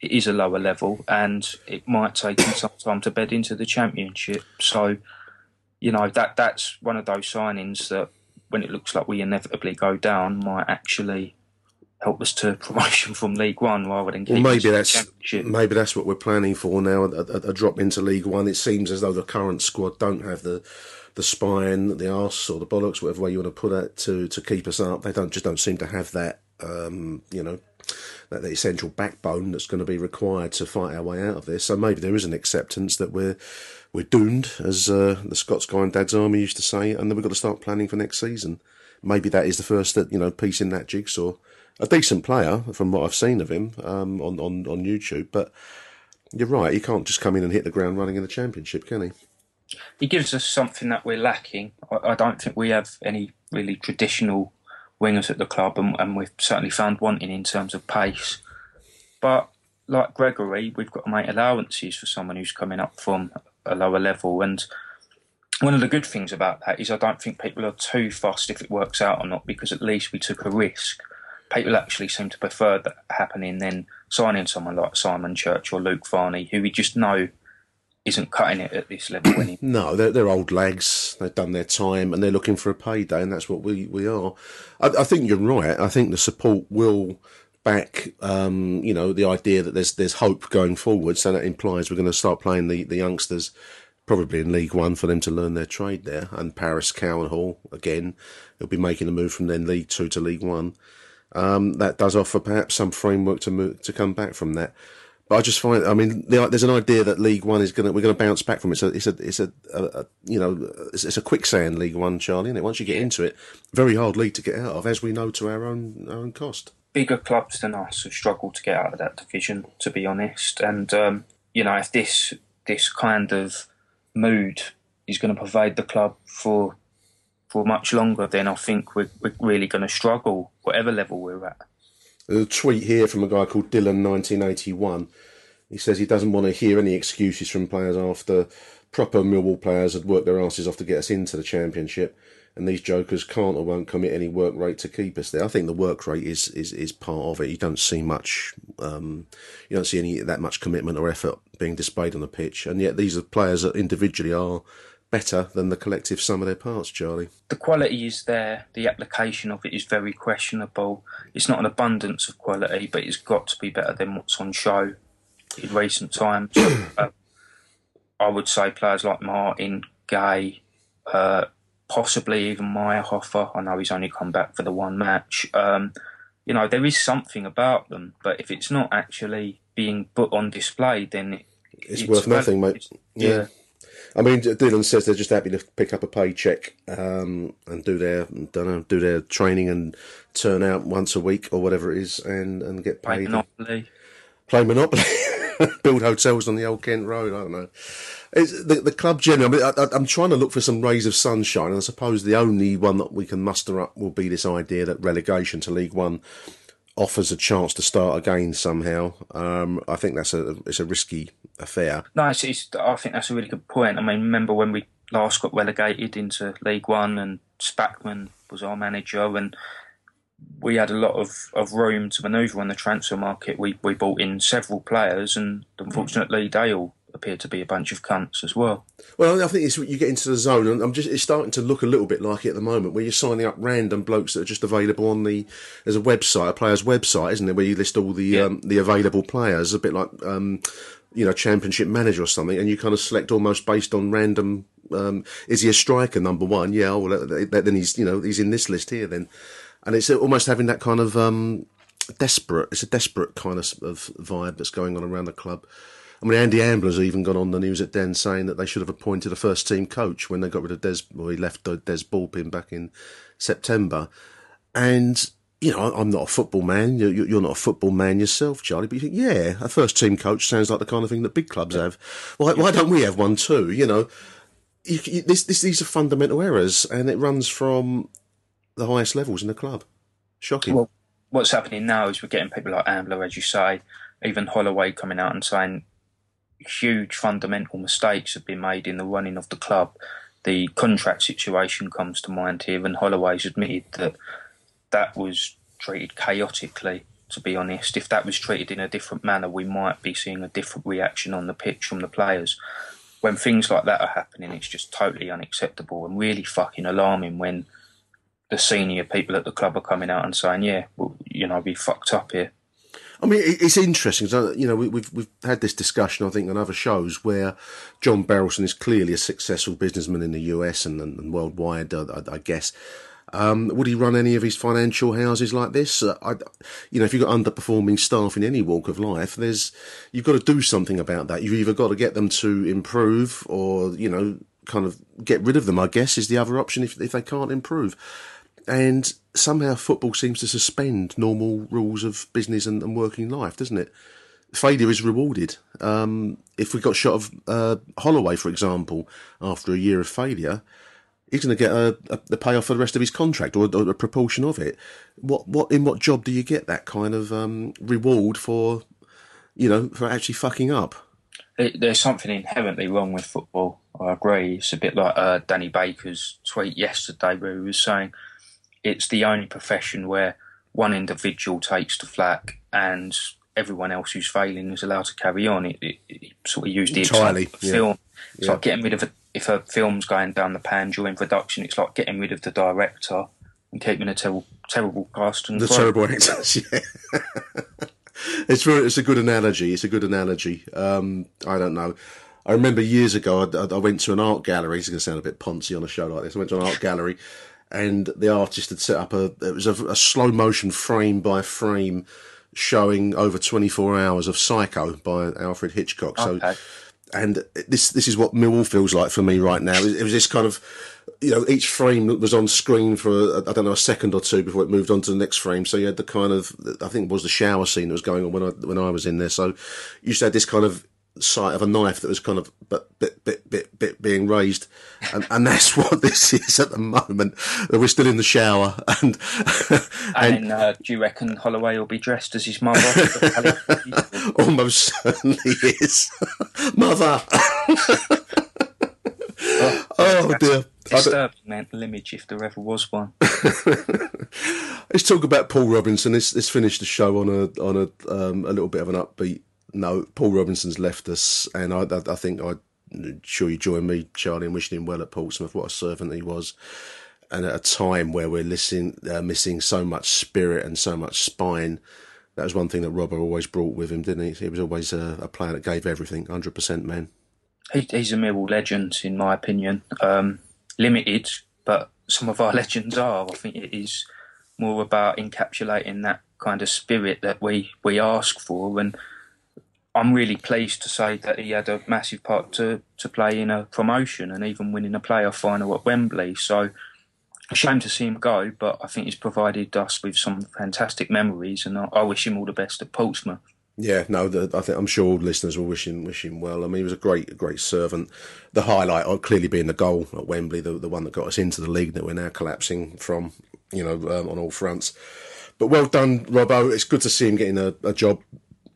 it is a lower level, and it might take him some time to bed into the championship. So, you know, that that's one of those signings that, when it looks like we inevitably go down, might actually help us to promotion from League One rather than well, maybe that's maybe that's what we're planning for now. A, a, a, drop into League One. It seems as though the current squad don't have the the spine, the arse or the bollocks, whatever way you want to put it, to to keep us up. They don't just don't seem to have that. Um, you know, that the essential backbone that's going to be required to fight our way out of this. So maybe there is an acceptance that we're we're doomed, as uh, the Scots guy in Dad's Army used to say, and then we've got to start planning for next season. Maybe that is the first that you know piece in that jigsaw a decent player from what I've seen of him um, on, on, on YouTube. But you're right, he can't just come in and hit the ground running in the championship, can he? He gives us something that we're lacking. I, don't think we have any really traditional wingers at the club, and, and, we've certainly found wanting in terms of pace. But like Gregory, we've got to make allowances for someone who's coming up from a lower level. And one of the good things about that is I don't think people are too fussed if it works out or not, because at least we took a risk people actually seem to prefer that happening than signing someone like Simon Church or Luke Varney, who we just know isn't cutting it at this level <coughs> anymore. no, they're, they're old lags. They've done their time and they're looking for a payday, and that's what we, we are. I, I think you're right. I think the support will back, um, you know, the idea that there's there's hope going forward. So that implies we're going to start playing the, the youngsters probably in League One for them to learn their trade there. And Paris Cowan-Hart again, he'll be making a move from then League Two to League One um, that does offer perhaps some framework to move, to come back from that. But I just find, I mean, there's an idea that League One is going to, we're going to bounce back from it. So it's a, it's a, a, a you know, it's, it's, a quicksand League One, Charlie, and once you get into it, very hard league to get out of, as we know to our own, our own cost. Bigger clubs than us have struggled to get out of that division, to be honest. And, um, you know, if this, this kind of mood is going to pervade the club for for much longer, then I think we're, we're really going to struggle, whatever level we're at. A tweet here from a guy called Dylan1981. He says he doesn't want to hear any excuses from players after proper Millwall players had worked their asses off to get us into the championship, and these jokers can't or won't commit any work rate to keep us there. I think the work rate is is, is part of it. You don't see much, um, you don't see any that much commitment or effort being displayed on the pitch, and yet these are players that individually are better than the collective sum of their parts, Charlie. The quality is there, the application of it is very questionable. It's not an abundance of quality, but it's got to be better than what's on show in recent times. <coughs> uh, I would say players like Martin, Gay, uh, possibly even Maierhofer. I know he's only come back for the one match. Um, you know, there is something about them, but if it's not actually being put on display, then it, it's, it's, worth nothing, mate. yeah. yeah. I mean, Dylan says they're just happy to pick up a paycheck um, and do their don't know, do their training and turn out once a week or whatever it is and, and get paid. Play Monopoly. Play Monopoly. <laughs> Build hotels on the old Kent Road. I don't know. It's the, the club generally. I mean, am trying to look for some rays of sunshine, and I suppose the only one that we can muster up will be this idea that relegation to League One offers a chance to start again somehow. Um, I think that's a it's a risky affair. No, it's, it's, I think that's a really good point. I mean, remember when we last got relegated into League One and Spackman was our manager and we had a lot of, of room to manoeuvre on the transfer market. We we bought in several players and unfortunately they all appear to be a bunch of cunts as well. Well, I think it's you get into the zone, and I'm just it's starting to look a little bit like it at the moment, where you're signing up random blokes that are just available on the there's a website, a player's website, isn't there, where you list all the yeah. um, the available players, a bit like um, you know Championship Manager or something, and you kind of select almost based on random. Um, is he a striker? Number one, yeah. Well, then he's you know he's in this list here then, and it's almost having that kind of um, desperate. It's a desperate kind of, of vibe that's going on around the club. I mean, Andy Ambler's even gone on the news at Den saying that they should have appointed a first team coach when they got rid of Des, well, he left Des Ballpin back in September. And, you know, I'm not a football man. You're not a football man yourself, Charlie. But you think, yeah, a first team coach sounds like the kind of thing that big clubs have. Why, why don't we have one too? You know, you, you, this, this, these are fundamental errors, and it runs from the highest levels in the club. Shocking. Well, what's happening now is we're getting people like Ambler, as you say, even Holloway coming out and saying huge fundamental mistakes have been made in the running of the club. The contract situation comes to mind here, and Holloway's admitted that that was treated chaotically. To be honest, if that was treated in a different manner, we might be seeing a different reaction on the pitch from the players. When things like that are happening, it's just totally unacceptable and really fucking alarming when the senior people at the club are coming out and saying, "Yeah, well, you know, we fucked up here." I mean, it's interesting. You know, we've we've had this discussion, I think, on other shows where John Berylson is clearly a successful businessman in the US and, and worldwide, I, I guess. Um, would he run any of his financial houses like this? Uh, I, you know, if you've got underperforming staff in any walk of life, there's you've got to do something about that. You've either got to get them to improve, or you know, kind of get rid of them. I guess is the other option if if they can't improve. And somehow football seems to suspend normal rules of business and, and working life, doesn't it? Failure is rewarded. Um, if we got shot of uh, Holloway, for example, after a year of failure, he's going to get a, a, a, payoff for the rest of his contract or, a proportion of it. What what in what job do you get that kind of um, reward for? You know, for actually fucking up. There's something inherently wrong with football. I agree. It's a bit like uh, Danny Baker's tweet yesterday, where he was saying it's the only profession where one individual takes the flak and everyone else who's failing is allowed to carry on. It, it, it sort of used the entirely yeah. film. It's yeah. like getting rid of a, if a film's going down the pan during production. It's like getting rid of the director and keeping a terrible, terrible cast. And the crew. terrible actors. <laughs> Yeah. it's very, it's a good analogy. It's a good analogy. Um, I don't know. I remember years ago, I, I, went to an art gallery. It's going to sound a bit poncy on a show like this. I went to an art gallery and the artist had set up a it was a, a slow motion frame by frame showing over 24 hours of Psycho by Alfred Hitchcock. Okay. So, and this this is what Millwall feels like for me right now. It was this kind of, you know, each frame that was on screen for I don't know a second or two before it moved on to the next frame. So you had the kind of I think it was the shower scene that was going on when I when I was in there. So you to have this kind of sight of a knife that was kind of bit bit bit bit, bit being raised, and, and that's <laughs> what this is at the moment. We're still in the shower, <laughs> and and, and uh, do you reckon Holloway will be dressed as his mother? <laughs> Almost certainly is, mother. oh, oh dear. Disturbing mental image if there ever was one. Let's talk about Paul Robinson. Let's, let's finish the show on a on a um, a little bit of an upbeat no, Paul Robinson's left us, and I, I, I think I'm sure you join me, Charlie, in wishing him well at Portsmouth. What a servant he was, and at a time where we're uh, missing so much spirit and so much spine. That was one thing that Robert always brought with him, didn't he? He was always a, a player that gave everything, hundred percent, man. He, he's a Millwall legend, in my opinion. Um, limited, but some of our <laughs> legends are. I think it is more about encapsulating that kind of spirit that we we ask for and I'm really pleased to say that he had a massive part to, to play in a promotion and even winning a playoff final at Wembley. So, shame to see him go, but I think he's provided us with some fantastic memories, and I, I wish him all the best at Portsmouth. Yeah, no, the, I think I'm sure all listeners will wish him wish him well. I mean, he was a great great servant. The highlight clearly being the goal at Wembley, the the one that got us into the league that we're now collapsing from, you know, um, on all fronts. But well done, Robbo. It's good to see him getting a, a job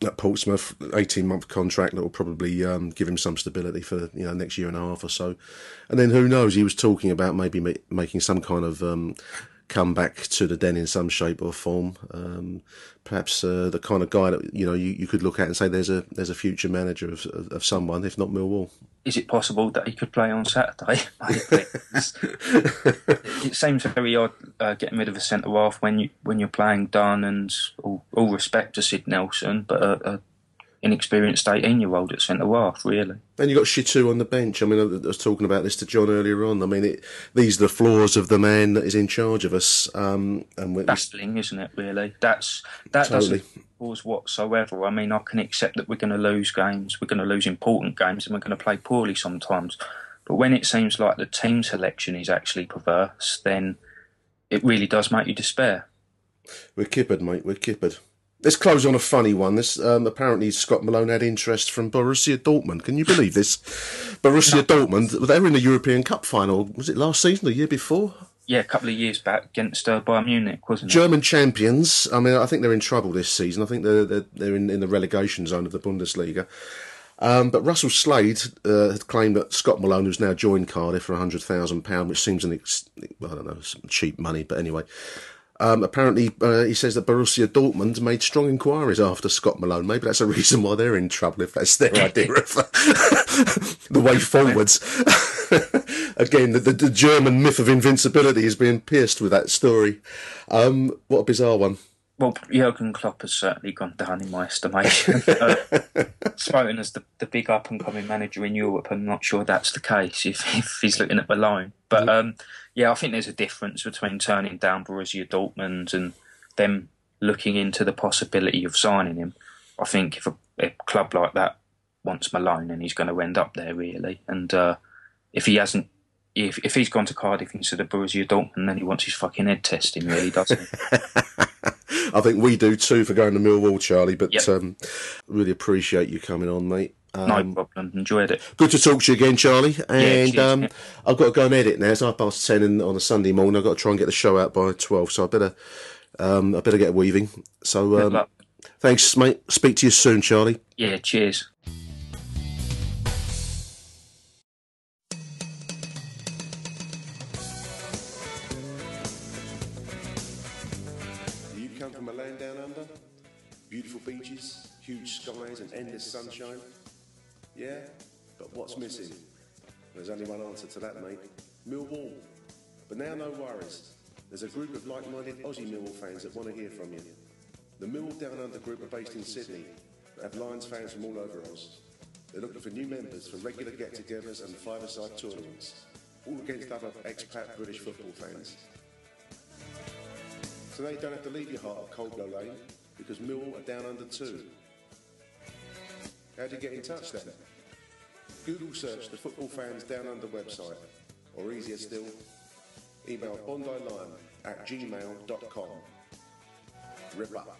at Portsmouth, eighteen month contract that will probably um, give him some stability for you know next year and a half or so, and then who knows? He was talking about maybe ma- making some kind of um, come back to the den in some shape or form. Um, perhaps uh, the kind of guy that you know you, you could look at and say there's a there's a future manager of, of, of someone, if not Millwall. Is it possible that he could play on Saturday? <laughs> <laughs> it seems very odd uh, getting rid of a centre half when you when you're playing Dunne and all, all respect to Sid Nelson, but a, a inexperienced 18 year old at centre half, really. And you've got Shittu on the bench. I mean, I was talking about this to John earlier on. I mean, it, these are the flaws of the man that is in charge of us. Um, and we're Baffling, isn't it, really? That's That totally. doesn't cause whatsoever. I mean, I can accept that we're going to lose games, we're going to lose important games, and we're going to play poorly sometimes. But when it seems like the team selection is actually perverse, then it really does make you despair. We're kippered, mate. We're kippered. Let's close on a funny one. This um, apparently Scott Malone had interest from Borussia Dortmund. Can you believe this? Borussia no. Dortmund. They were in the European Cup final. Was it last season? The year before? yeah, a couple of years back against uh, Bayern Munich, wasn't it? German champions. I mean, I think they're in trouble this season. I think they're they're, they're in, in the relegation zone of the Bundesliga. Um, but Russell Slade uh, had claimed that Scott Malone, who's now joined Cardiff for hundred thousand pound, which seems an ex- I don't know some cheap money, but anyway. Um, apparently, uh, he says that Borussia Dortmund made strong inquiries after Scott Malone. Maybe that's a reason why they're in trouble, if that's their idea of <laughs> the way forwards. <laughs> Again, the, the, the, German myth of invincibility is being pierced with that story. Um, what a bizarre one. Well, Jurgen Klopp has certainly gone down in my estimation. uh, <laughs> Spoken as the, the big up and coming manager in Europe, I'm not sure that's the case if, <laughs> if he's looking at Malone. But mm. um, yeah, I think there's a difference between turning down Borussia Dortmund and them looking into the possibility of signing him. I think if a, a club like that wants Malone, then he's going to end up there really. And uh, if he hasn't, if if he's gone to Cardiff instead of Borussia Dortmund, then he wants his fucking head testing, really, doesn't he? <laughs> I think we do too for going to Millwall, Charlie. But yep. um, really appreciate you coming on, mate. Um, no problem. Enjoyed it. Good to talk to you again, Charlie. And yeah, um, I've got to go and edit now. It's half past ten in, on a Sunday morning. I've got to try and get the show out by twelve. So I better, um, I better get weaving. So um, thanks, mate. Speak to you soon, Charlie. Yeah. Cheers. Sunshine? Yeah? But what's missing? There's only one answer to that, mate. Millwall. But now no worries. There's a group of like-minded Aussie Millwall fans that want to hear from you. The Millwall Down Under group are based in Sydney, but have Lions fans from all over Oz. They're looking for new members for regular get-togethers and five-a-side tournaments, all against other expat British football fans. So now you don't have to leave your heart at Coldblow Lane, because Millwall are down under too. How do you get in touch then? Google search the Football Fans Down Under website, or easier still, email bondiline at gmail.com. Rip up.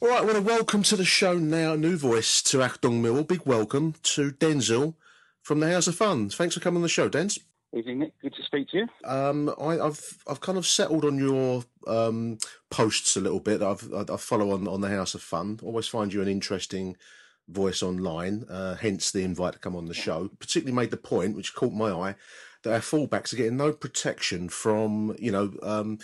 All right, well, welcome to the show now. New voice to Achtung Mill. Big welcome to Denzel from the House of Fun. Thanks for coming on the show, Denz. Evening, Nick. Good to speak to you. Um, I, have I've kind of settled on your um, posts a little bit. I've I, follow on on the House of Fun. Always find you an interesting voice online. Uh, hence the invite to come on the show. Particularly made the point, which caught my eye, that our fullbacks are getting no protection from you know. Um,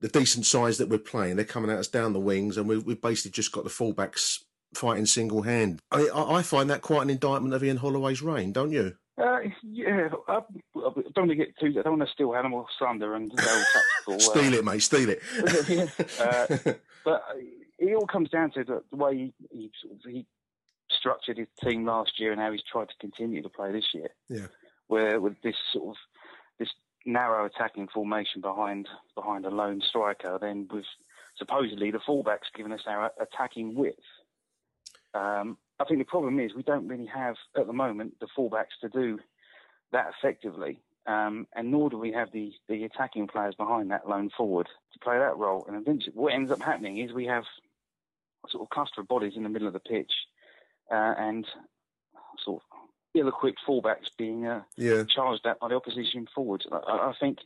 the decent size that we're playing, they're coming at us down the wings, and we, we've basically just got the fullbacks fighting single hand. I, I find that quite an indictment of Ian Holloway's reign, don't you? Uh, yeah, I, I, don't want to get too. I don't want to steal animal slander and <laughs> tactical. steal uh, it, mate. Steal it. <laughs> yeah, uh, <laughs> but it all comes down to the, the way he, he, sort of, he structured his team last year and how he's tried to continue to play this year. Yeah, where with this sort of this narrow attacking formation behind behind a lone striker, then with supposedly the fullbacks giving us our attacking width. Um, I think the problem is we don't really have at the moment the fullbacks to do that effectively, um, and nor do we have the the attacking players behind that lone forward to play that role. And eventually, what ends up happening is we have a sort of cluster of bodies in the middle of the pitch, uh, and sort of ill-equipped fullbacks being uh, yeah. charged at by the opposition forwards. I, I, think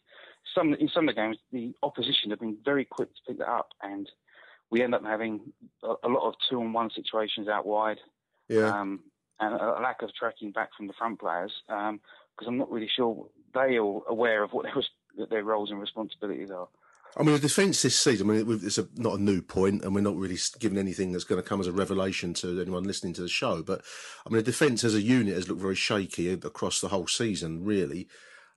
some in some of the games the opposition have been very quick to pick that up, and we end up having a, a lot of two-on-one situations out wide yeah. Um, and a lack of tracking back from the front players because um, I'm not really sure they are aware of what their, their roles and responsibilities are. I mean, the defence this season, I mean, it's a, not a new point, and we're not really giving anything that's going to come as a revelation to anyone listening to the show. But I mean, the defence as a unit has looked very shaky across the whole season, really.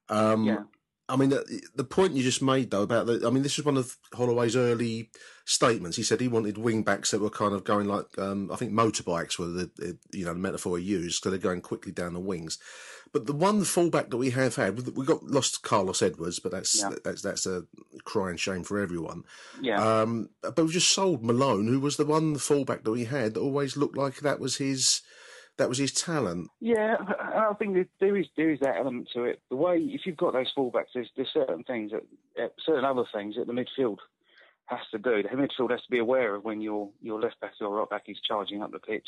Um, yeah. I mean, the, the, point you just made though about the, I mean, this is one of Holloway's early statements. He said he wanted wing backs that were kind of going like, um, I think motorbikes were the, the, you know, the metaphor he used, so they're going quickly down the wings. But the one fullback that we have had, we got lost Carlos Edwards, but that's yeah. that's that's a crying shame for everyone. Yeah. Um, but we just sold Malone, who was the one fullback that we had that always looked like that was his that was his talent. Yeah, I think there is there is that element to it. The way if you've got those fullbacks, there's, there's certain things that uh, certain other things that the midfield has to do. The midfield has to be aware of when your your left back or right back is charging up the pitch.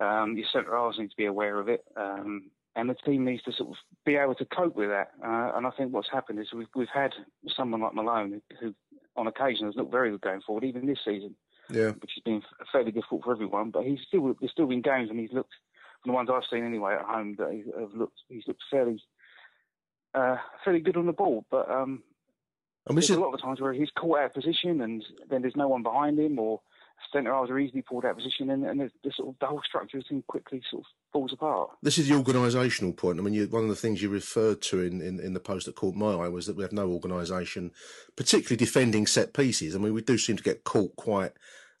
Um, your centre halves need to be aware of it, um, and the team needs to sort of be able to cope with that. Uh, and I think what's happened is we've we've had someone like Malone who, on occasion, has looked very good going forward, even this season. Yeah. Which has been fairly difficult for everyone, but he's still there's still been games and he's looked from the ones I've seen anyway at home that he have looked he's looked fairly uh, fairly good on the ball, but um, there's this a lot of times where he's caught out of position and then there's no one behind him, or centre halves are easily pulled out of position, and, and the, the sort of the whole structure team quickly sort of falls apart. This is the organisational point. I mean, you, one of the things you referred to in, in, in the post that caught my eye was that we have no organisation, particularly defending set pieces. I mean, we do seem to get caught quite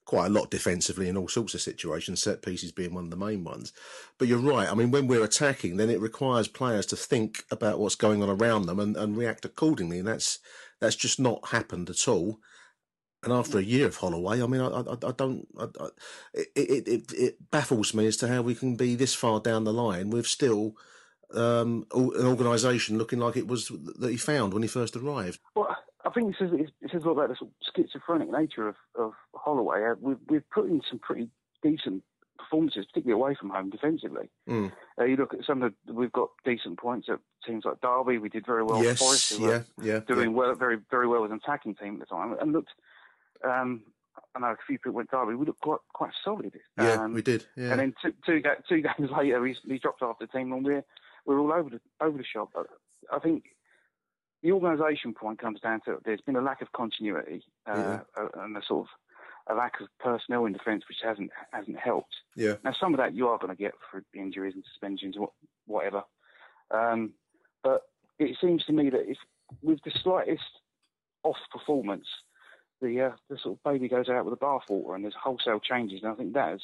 quite a lot defensively in all sorts of situations, set pieces being one of the main ones. But you're right. I mean, when we're attacking, then it requires players to think about what's going on around them and, and react accordingly, and that's that's just not happened at all. And after a year of Holloway, I mean, I, I, I don't. I, I, it, it, it, baffles me as to how we can be this far down the line with still um, an organisation looking like it was that he found when he first arrived. Well, I think it says it says a lot about the sort of schizophrenic nature of, of Holloway. Uh, we've we've put in some pretty decent performances, particularly away from home defensively. Mm. Uh, you look at some of the, we've got decent points at teams like Derby. We did very well. yes, Forest, yeah, yeah, doing yeah. well, very very well as an attacking team at the time, and looked. Um, I know a few people went Derby. We looked quite quite solid. Yeah, Um, we did. Yeah. And then two, two, ga- two <laughs> games later, he's, he dropped off the team, and we're we're all over the over the shop. But I think the organisation point comes down to there's been a lack of continuity uh, uh, and a sort of a lack of personnel in defence, which hasn't hasn't helped. yeah. Now, some of that you are going to get for injuries and suspensions, wha- whatever. Um, but it seems to me that if with the slightest off performance, the uh, the sort of baby goes out with the bathwater, and there's wholesale changes. And I think that has,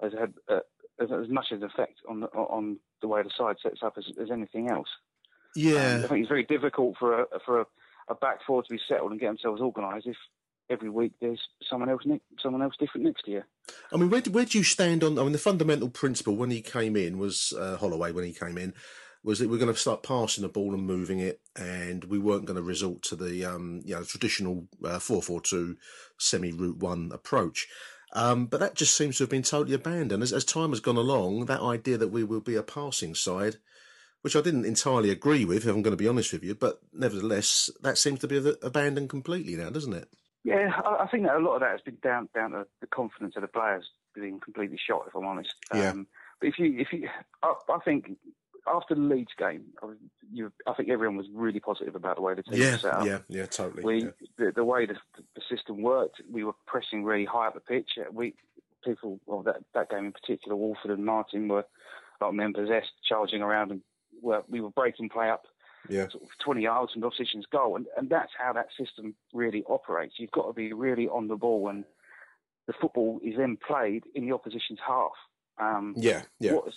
has had uh, as, as much an effect on the, on the way the side sets up as, as anything else. Yeah. Um, I think it's very difficult for a for a, a back four to be settled and get themselves organised if every week there's someone else ne- someone else different next year. I mean, where do, where do you stand on? I mean, the fundamental principle when he came in was uh, Holloway. When he came in, was that we're going to start passing the ball and moving it, and we weren't going to resort to the um, you know traditional uh, four four two semi route one approach. Um, but that just seems to have been totally abandoned as, as time has gone along. That idea that we will be a passing side, which I didn't entirely agree with, if I'm going to be honest with you, but nevertheless, that seems to be abandoned completely now, doesn't it? Yeah, I, I think that a lot of that has been down down to the confidence of the players being completely shot. If I'm honest. Yeah. Um, but if you if you, I, I think after the Leeds game, I, was, you, I think everyone was really positive about the way the team Yeah, was set up. yeah, yeah, totally. We yeah. the, the way the, the system worked, we were pressing really high up the pitch. Uh, We people, well, that that game in particular, Woolford and Martin were like men possessed, charging around, and were, we were breaking play up Yeah. sort of 20 yards from the opposition's goal, and and that's how that system really operates. You've got to be really on the ball, and the football is then played in the opposition's half. Um, Yeah, yeah. What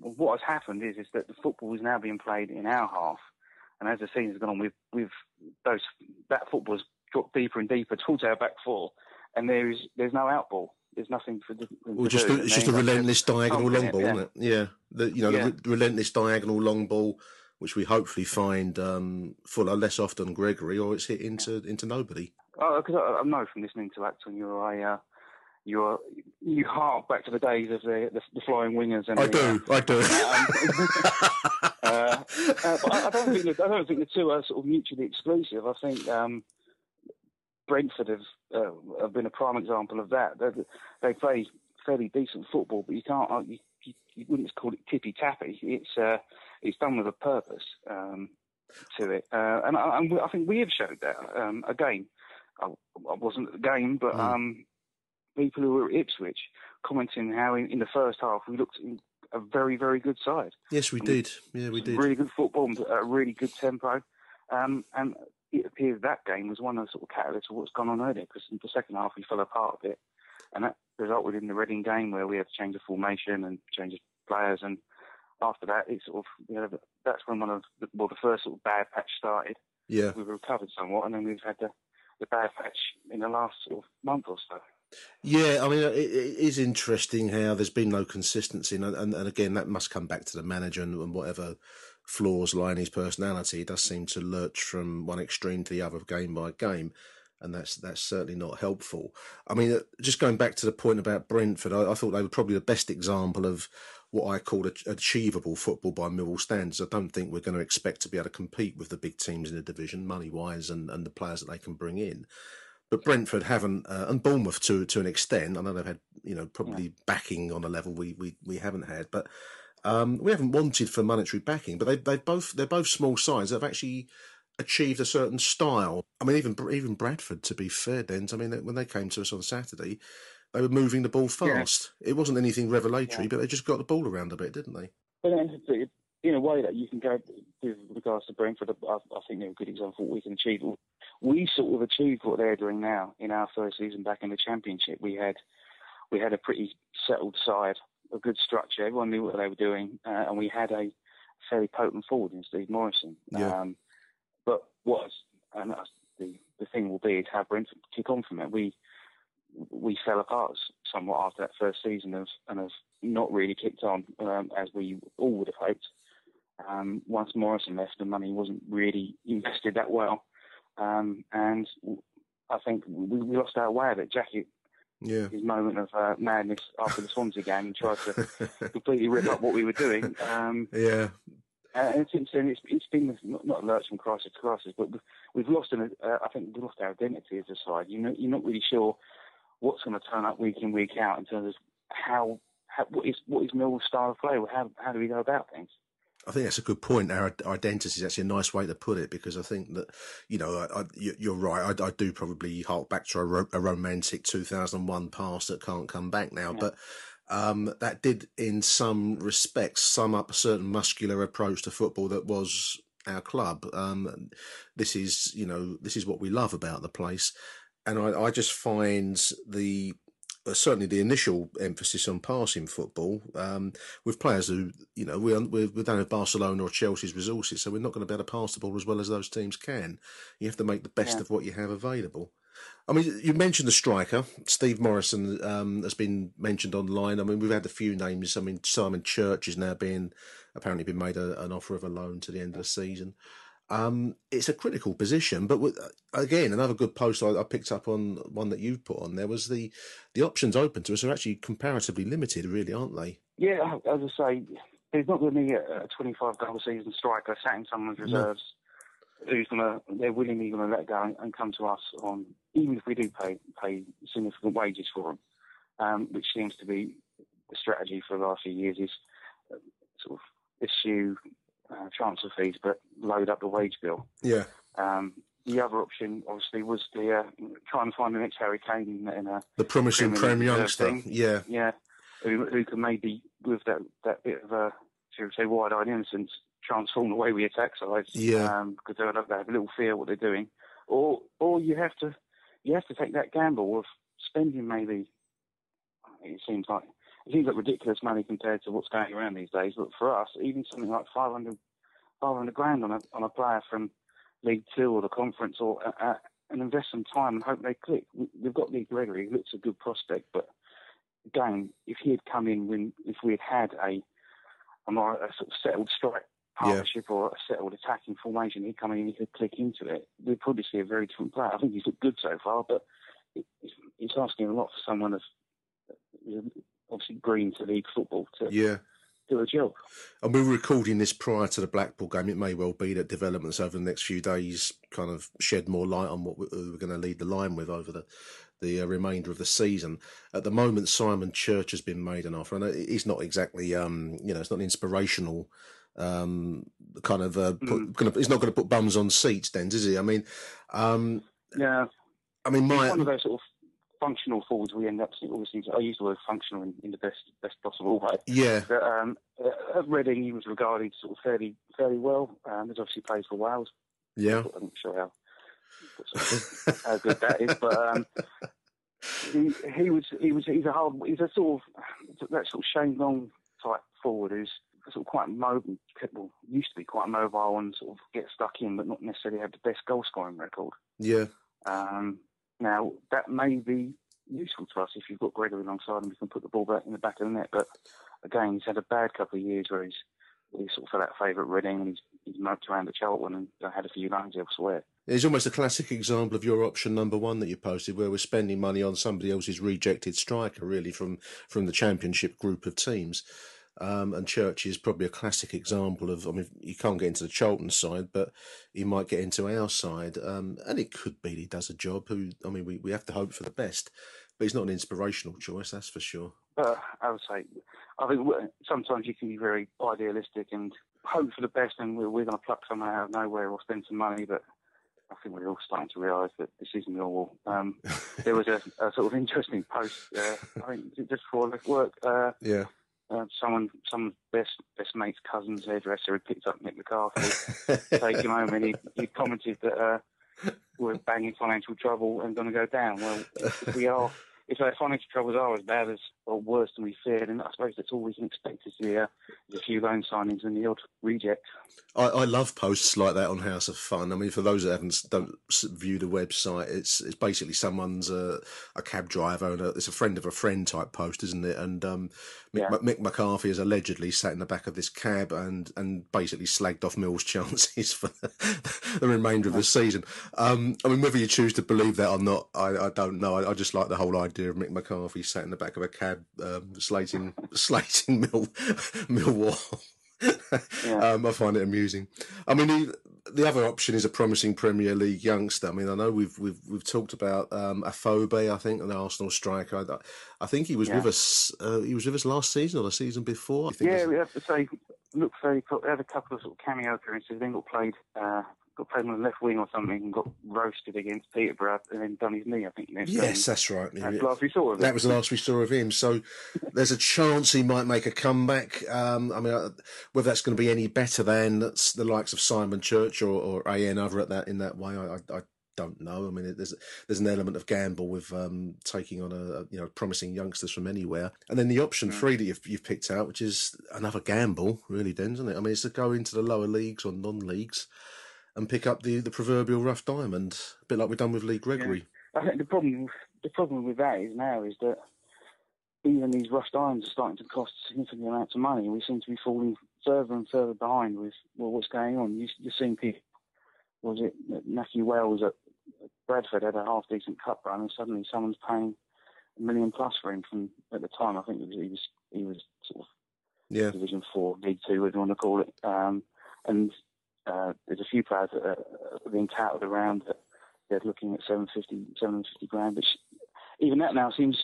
what has happened is is that the football is now being played in our half, and as the season's gone on, we've we've those that football has dropped deeper and deeper towards our back four, and there is there's no outball. There's nothing for the. Well, just a, it's just a relentless diagonal long ball, yeah. isn't it? Yeah, the, you know, Yeah. the re- relentless diagonal long ball, which we hopefully find um, Fuller less often Gregory, or it's hit into into nobody. Because I, I know from listening to Achtung, you're a uh, you're you hark back to the days of the the, the flying wingers. And I the, do, I do. <laughs> uh, uh, but I, I don't think that, I don't think the two are sort of mutually exclusive. I think um, Brentford have uh, have been a prime example of that. They, they play fairly decent football, but you can't uh, you, you, you wouldn't call it tippy tappy. It's uh, it's done with a purpose um, to it, uh, and, I, and I think we have showed that um, again. I, I wasn't at the game, but Mm. People who were at Ipswich commenting how in, in the first half we looked in a very very good side yes, we did. Yeah, we did. really good football, at a really good tempo. Um, and it appears that game was one of the sort of catalysts of what's gone on earlier because in the second half we fell apart a bit. And that resulted in the Reading game where we had to change the formation and change the players. And after that, it sort of, you know, that's when one of the, well, the first sort of bad patch started. Yeah, We recovered somewhat and then we've had the, the bad patch in the last sort of month or so. Yeah. I mean, it, it is interesting how there's been no consistency, and, and and again, that must come back to the manager and, and whatever flaws lie in his personality. He does seem to lurch from one extreme to the other, game by game. and that's that's certainly not helpful. I mean, uh, just going back to the point about Brentford, I, I thought they were probably the best example of what I call achievable football by Millwall standards. I don't think we're going to expect to be able to compete with the big teams in the division, money wise, and, and the players that they can bring in. But Brentford haven't, uh, and Bournemouth to to an extent. I know they've had, you know, probably yeah. backing on a level we, we, we haven't had, but um, we haven't wanted for monetary backing. But they they both they're both small sides that have actually achieved a certain style. I mean, even even Bradford, to be fair, Dens. I mean, when they came to us on Saturday, they were moving the ball fast. Yeah. It wasn't anything revelatory, yeah. but they just got the ball around a bit, didn't they? But in a way that you can go with regards to Brentford, I, I think they're a good example of what we can achieve. We sort of achieved what they're doing now in our first season back in the Championship. We had we had a pretty settled side, a good structure. Everyone knew what they were doing, uh, and we had a fairly potent forward in Steve Morison. Yeah. Um, but what and the the thing will be is how Brentford kick on from it. We we fell apart somewhat after that first season of, and have not really kicked on um, as we all would have hoped. Um, once Morison left, the money wasn't really invested that well, um, and I think we, we, lost our way of it. Jackett, yeah. his moment of uh, madness after the Swansea game, and tried to <laughs> completely rip up what we were doing. Um, yeah. And since then, it's, it's been not, not a lurch from crisis to crisis, but we've, we've lost an, uh, I think we've lost our identity as a side. You know, you're not really sure what's going to turn up week in week out in terms of how, how what is what is Millwall's style of play? How how do we go about things? I think that's a good point. Our identity is actually a nice way to put it because I think that, you know, I, I, you're right. I, I, do probably hark back to a, ro- a, romantic 2001 past that can't come back now. Yeah. But um, that did, in some respects, sum up a certain muscular approach to football that was our club. Um, this is, you know, this is what we love about the place and I, I just find the certainly the initial emphasis on passing football um, with players who you know we we, we don't have Barcelona or Chelsea's resources, so we're not going to be able to pass the ball as well as those teams can. You have to make the best yeah. of what you have available. I mean, you mentioned the striker, Steve Morison, um, has been mentioned online. I mean, we've had a few names. I mean, Simon Church is now being apparently been made a, an offer of a loan to the end of the season. Um, it's a critical position, but with, again, another good post I, I, picked up on one that you've put on there was the the options open to us are actually comparatively limited, really, aren't they? Yeah, as I say, there's not going to be a 25 goal season striker sat in someone's reserves no. who's going to they're willingly going to let go and come to us on even if we do pay pay significant wages for them, um, which seems to be the strategy for the last few years is uh, sort of issue uh, transfer fees, but load up the wage bill. Yeah. Um, the other option, obviously, was the uh, try and find the next Harry Kane in, a the promising Prem youngster. Thing. Yeah, yeah, who, who can maybe with that that bit of a should we say wide-eyed innocence transform the way we attack sides. Yeah, um, because have, they have a little fear what they're doing, or or you have to you have to take that gamble of spending maybe. It seems like it seems like ridiculous money compared to what's going around these days. But for us, even something like 500, 500 grand on a on a player from League Two or the Conference, or uh, uh, and invest some time and hope they click. We, have got Lee Gregory, who looks a good prospect, but again, if he had come in when if we had had a a more a sort of settled strike partnership yeah. or a settled attacking formation, he'd come in and he could click into it. We'd probably see a very different player. I think he's looked good so far, but it, it's, it's asking a lot for someone of obviously green to league football to yeah. do a job. And we are recording this prior to the Blackpool game. It may well be that developments over the next few days kind of shed more light on what we're going to lead the line with over the the uh, remainder of the season. At the moment, Simon Church has been made an offer, and he's not exactly, um, you know, it's not inspirational um, kind of. Uh, put, mm. gonna, he's not going to put bums on seats, then, is he? I mean, um, yeah. I mean, my one of those sort of functional forwards we end up obviously I use the word functional in, in the best best possible way. Yeah. But, um, at Reading he was regarded sort of fairly fairly well. Um, he's obviously plays for Wales. Yeah. I'm not sure how how good that is, but um, he he was he was he's a hard he's a sort of that sort of Shane Long type forward who's sort of quite mobile, well, used to be quite mobile and sort of get stuck in, but not necessarily have the best goal scoring record. Yeah. Um, now, that may be useful to us if you've got Gregory alongside and we can put the ball back in the back of the net. But again, he's had a bad couple of years where he's he sort of fell out of favour at Reading and he's, he's moped around at Charlton and had a few loans elsewhere. It's almost a classic example of your option number one that you posted, where we're spending money on somebody else's rejected striker, really from from the championship group of teams. Um, and Church is probably a classic example of. I mean, you can't get into the Charlton side, but he might get into our side, um, and it could be he does a job. Who I mean, we, we have to hope for the best, but he's not an inspirational choice, that's for sure. Uh, I would say, I think sometimes you can be very idealistic and hope for the best, and we're, we're going to pluck someone out of nowhere or spend some money, but I think we're all starting to realise that this isn't normal. Um, <laughs> there was a, a, sort of interesting post, uh, I think just before I work. Uh, yeah. Uh, someone, someone's best best mate's cousin's hairdresser had picked up Mick McCarthy, <laughs> take him home, and he, he commented that uh, we're banging financial trouble and going to go down. Well, if we are if our financial troubles are as bad as or worse than we feared, and I suppose that's all we can expect this year is a few loan signings and the odd reject. I, I, love posts like that on House of Fun. I mean, for those that haven't don't view the website, it's it's basically someone's uh, a cab driver and a, it's a friend of a friend type post, isn't it? And um, Mick, yeah. Mick, McCarthy has allegedly sat in the back of this cab and and basically slagged off Mill's <laughs> chances for the, the remainder of the season. Um, I mean, whether you choose to believe that or not, I, I don't know. I, I, just like the whole idea of Mick McCarthy sat in the back of a cab um, slating <laughs> slating Mill Millwall. yeah. um, I find it amusing. I mean, the, the, other option is a promising Premier League youngster. I mean, I know we've we've we've talked about um, Afobe, I think, an Arsenal striker. I, I think he was yeah. with us. Uh, he was with us last season or the season before. yeah, we have to say, look very. Had a couple of sort of cameo appearances. Then got played uh, got played on the left wing or something and got roasted against Peterborough and then done his knee, I think. Next yes, that's right. That's the last we saw of him. That was the last we saw of him. So there's a chance he might make a comeback. Um, I mean, uh, whether that's going to be any better than the likes of Simon Church or, or AN other at that in that way, I, I, I don't know. I mean, there's there's an element of gamble with um, taking on a, you know promising youngsters from anywhere, and then the option mm. three that you've, you've picked out, which is another gamble, really, then, isn't it? I mean, it's to go into the lower leagues or non-leagues and pick up the, the proverbial rough diamond, a bit like we've done with Lee Gregory. Yeah. I think the problem the problem with that is now is that even these rough diamonds are starting to cost significant amounts of money, and we seem to be falling further and further behind with well, what's going on. You, you're seeing people. Was it Matthew Wells at Bradford had a half decent cup run, and suddenly someone's paying a million plus for him from at the time. I think he was he was sort of yeah. Division Four, League Two, whatever you want to call it. Um, and uh, there's a few players that are being touted around that they're looking at 750, 750 grand, which even that now seems,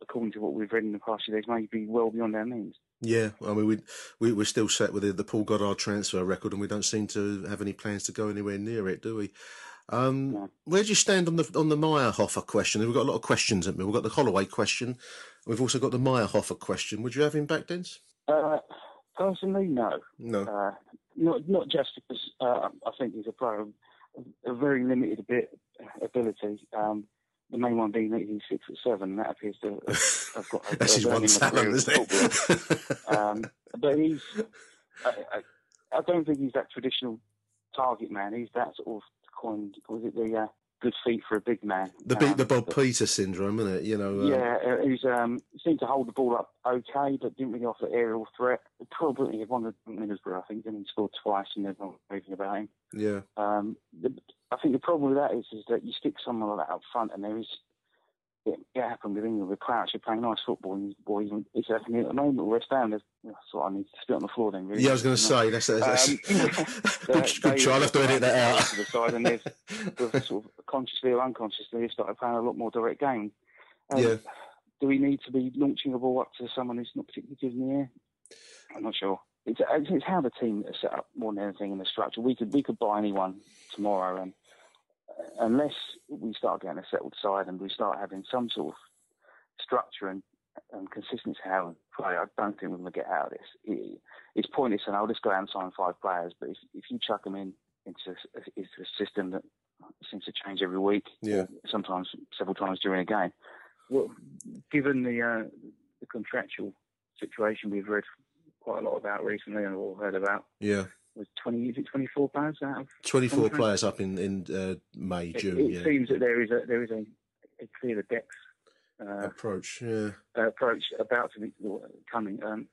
according to what we've read in the past few days, may be well beyond our means. Yeah, I mean, we, we, we're still set with the, the Paul Goddard transfer record, and we don't seem to have any plans to go anywhere near it, do we? Um, yeah. Where do you stand on the on the Maierhofer question? We've got a lot of questions at me. We've got the Holloway question. We've also got the Maierhofer question. Would you have him back, Dens? Uh, personally, no. No. Uh, not not just because uh, I think he's a player of a very limited bit ability. Um, the main one being that he's six foot seven. That appears to have got. <laughs> A, That's his one talent, isn't it? <laughs> um, but he's. I, I, I, don't think he's that traditional target man. He's that sort of coined. Was it the uh, good feet for a big man. The um, the Bob Peter syndrome, isn't it? You know. Um... Yeah, uh, he's um, seemed to hold the ball up okay, but didn't really offer aerial threat. Probably one of Middlesbrough, I think, and he scored twice, and everyone raving about him. Yeah. Um, the, I think the problem with that is is that you stick someone like that up front, and there is it, it happened with England with Crouch. You're playing nice football, and boys, it's happening at the moment with West Ham. That's what I need to spit on the floor then. Really. Yeah, I was going to say that's, that's, um, <laughs> <laughs> good, good try. I'll have to edit that out. To the side, and they've sort of consciously or unconsciously they started playing a lot more direct game. Um, yeah. Do we need to be launching a ball up to someone who's not particularly good in the air? I'm not sure. It's, it's how the team is set up more than anything in the structure. We could we could buy anyone tomorrow, and unless we start getting a settled side and we start having some sort of structure and, and consistency how we play, I don't think we're going to get out of this. It, it's pointless, and I'll just go out and sign five players. But if, if you chuck them in into, into a system that seems to change every week, yeah. sometimes several times during a game, well, given the uh, the contractual situation we've read quite a lot about recently and all heard about, yeah, was 20, is it 24 players out of 24 players up in, in uh, May, June. It, it yeah. seems that there is a, there is a, a clear decks uh, approach, yeah. Approach about to be coming. Um,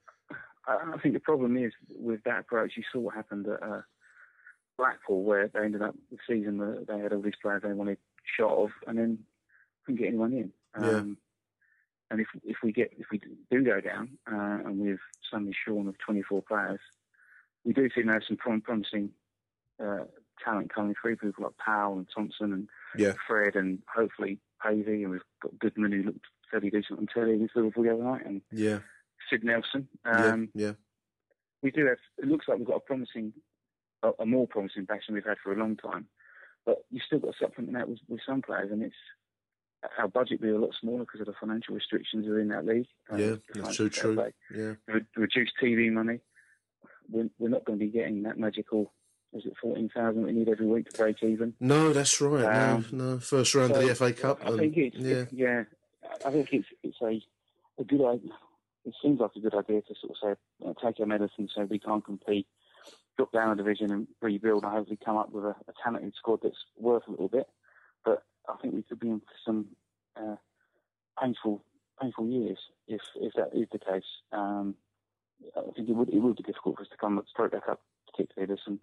I, I think the problem is with that approach, you saw what happened at uh, Blackpool, where they ended up the season that they had all these players they wanted shot of, and then couldn't get anyone in. Yeah. Um, and if if we get if we do go down uh, and we've suddenly shorn of 24 players, we do think there's some promising uh, talent coming through. People like Powell and Thompson and Yeah. Fred and hopefully Pavey, and we've got Goodman who looked fairly decent on telly against Liverpool the other night, and Yeah. Sid Nelson. Yeah. Um, Yeah. we do have. It looks like we've got a promising, a, a more promising batch than we've had for a long time. But you've still got to supplement that with, with some players, and it's our budget will be a lot smaller because of the financial restrictions within that league. Uh, Yeah. That's so true. play. Yeah. Re- reduced TV money. We're, we're not going to be getting that magical. Is it fourteen thousand we need every week to break even? No, that's right. Um, no, no. First round of the FA Cup. I and- think it's yeah. yeah. I think it's it's a a good idea. It seems like a good idea to sort of say know, take our medicine so we can't compete, drop down a division and rebuild and hopefully come up with a, a talented squad that's worth a little bit. But I think we could be in for some uh, painful painful years if if that is the case. Um, I think it would it would be difficult for us to come straight back up. Particularly, there's some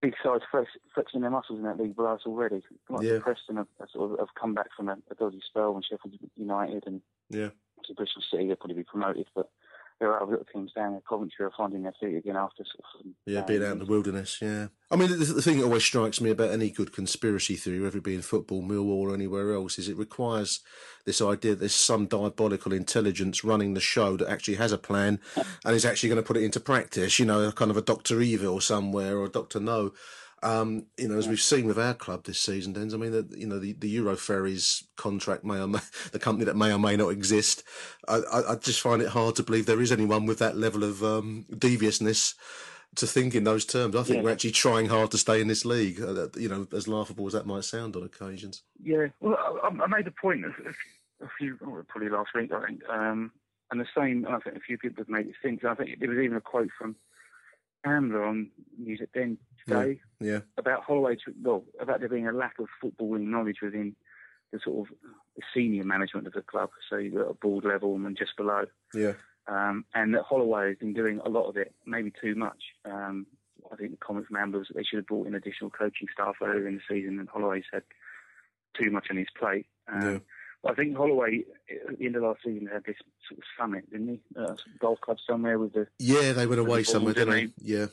big sides flex, flexing their muscles in that league below us already. Like Yeah. Preston have, have sort of have come back from a, a dodgy spell, when Sheffield United and Yeah. to Bristol City they'll probably be promoted, but there are other little teams down at Coventry are finding their feet again after sort of some, Yeah, um, being out in the wilderness, yeah. I mean, the, the thing that always strikes me about any good conspiracy theory, whether it be in football, Millwall, or anywhere else, is it requires this idea that there's some diabolical intelligence running the show that actually has a plan and is actually going to put it into practice. You know, kind of a Doctor Evil somewhere or a Doctor No. Um, you know, as we've seen with our club this season, Dens. I mean, the, you know, the, the Euro Ferries contract may or may, <laughs> the company that may or may not exist. I, I, I just find it hard to believe there is anyone with that level of um, deviousness to think in those terms. I think Yeah. we're actually trying hard to stay in this league. Uh, you know, as laughable as that might sound on occasions. Yeah, well, I, I made a point a, a few, oh, probably last week, I think, um, and the same. I think a few people have made it since. I think there was even a quote from On News at Den today Yeah, about Holloway. To, well, about there being a lack of footballing knowledge within the sort of senior management of the club, so you've got a board level and just below. yeah, um, and that Holloway has been doing a lot of it, maybe too much. Um, I think the comment from Amber was that they should have brought in additional coaching staff earlier in the season, and Holloway's had too much on his plate. Um, Yeah. But I think Holloway, at the end of last season, had this sort of summit, didn't he? Uh, golf club somewhere with the, yeah. They went the away ball, somewhere, didn't they? Yeah,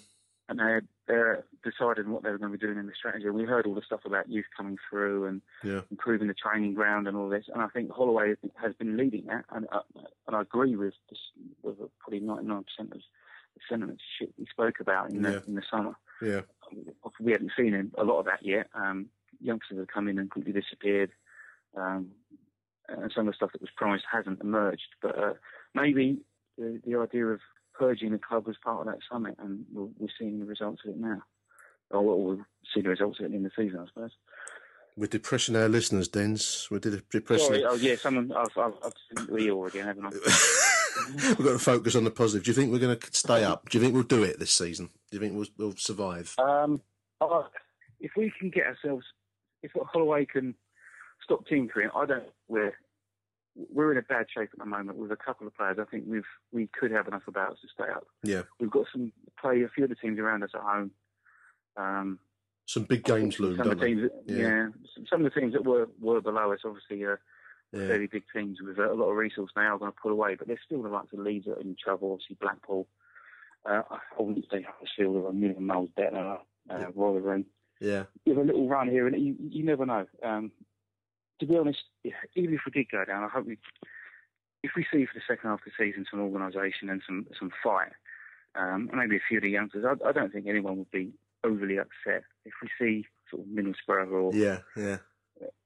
and they had uh, decided what they were going to be doing in the strategy. We heard all the stuff about youth coming through and yeah, improving the training ground and all this. And I think Holloway has been leading that, and uh, and I agree with this, with probably ninety nine percent of the sentiments shit we spoke about in Yeah. the in the summer. yeah, We haven't seen a lot of that yet. Um, youngsters have come in and quickly disappeared, um, and some of the stuff that was promised hasn't emerged. But uh, maybe the, the idea of purging the club was part of that summit, and we're, we're seeing the results of it now. Or we'll, we'll see the results of it in the season, I suppose. we're depressing our listeners, Dens. We're de- depressing. Sorry, oh yeah, someone I've I've, I've Eeyore again, haven't I? <laughs> We've got to focus on the positive. Do you think we're going to stay up? Do you think we'll do it this season? Do you think we'll, we'll survive? Um, oh, if we can get ourselves, if Holloway can stop tinkering, I don't. We're we're in a bad shape at the moment with a couple of players. I think we've we could have enough about us to stay up. Yeah, We've got some play a few of the teams around us at home. Um, some big games loom, some of the teams, that, Yeah. yeah. some- of the teams that were were below us, obviously, uh, Yeah, fairly big teams with a lot of resource now are going to pull away, but there's still the likes of Leeds that are in trouble. Obviously, Blackpool. Uh, I wouldn't say Huddersfield are a million miles better. Uh, Rotherham. yeah, With a little run here, and you, you never know. Um, to be honest, even if we did go down, I hope we, if we see for the second half of the season some organisation and some some fight, um, and maybe a few of the youngsters, I, I don't think anyone would be overly upset if we see sort of Middlesbrough or yeah, yeah.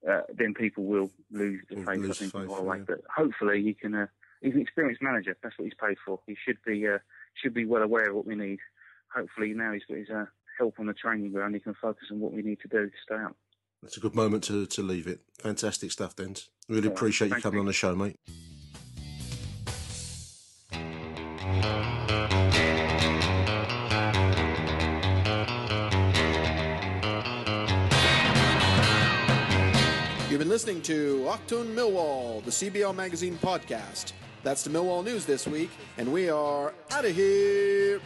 uh, then people will lose the faith. lose I think faith, yeah. But hopefully he can. Uh, he's an experienced manager. That's what he's paid for. He should be uh, should be well aware of what we need. Hopefully now he's got his uh, help on the training ground. He can focus on what we need to do to stay up. That's a good moment to, to leave it. Fantastic stuff, Dens. Really Yeah, appreciate you coming you. on the show, mate. You've been listening to Achtung Millwall, the CBL Magazine podcast. That's the Millwall news this week, and we are out of here.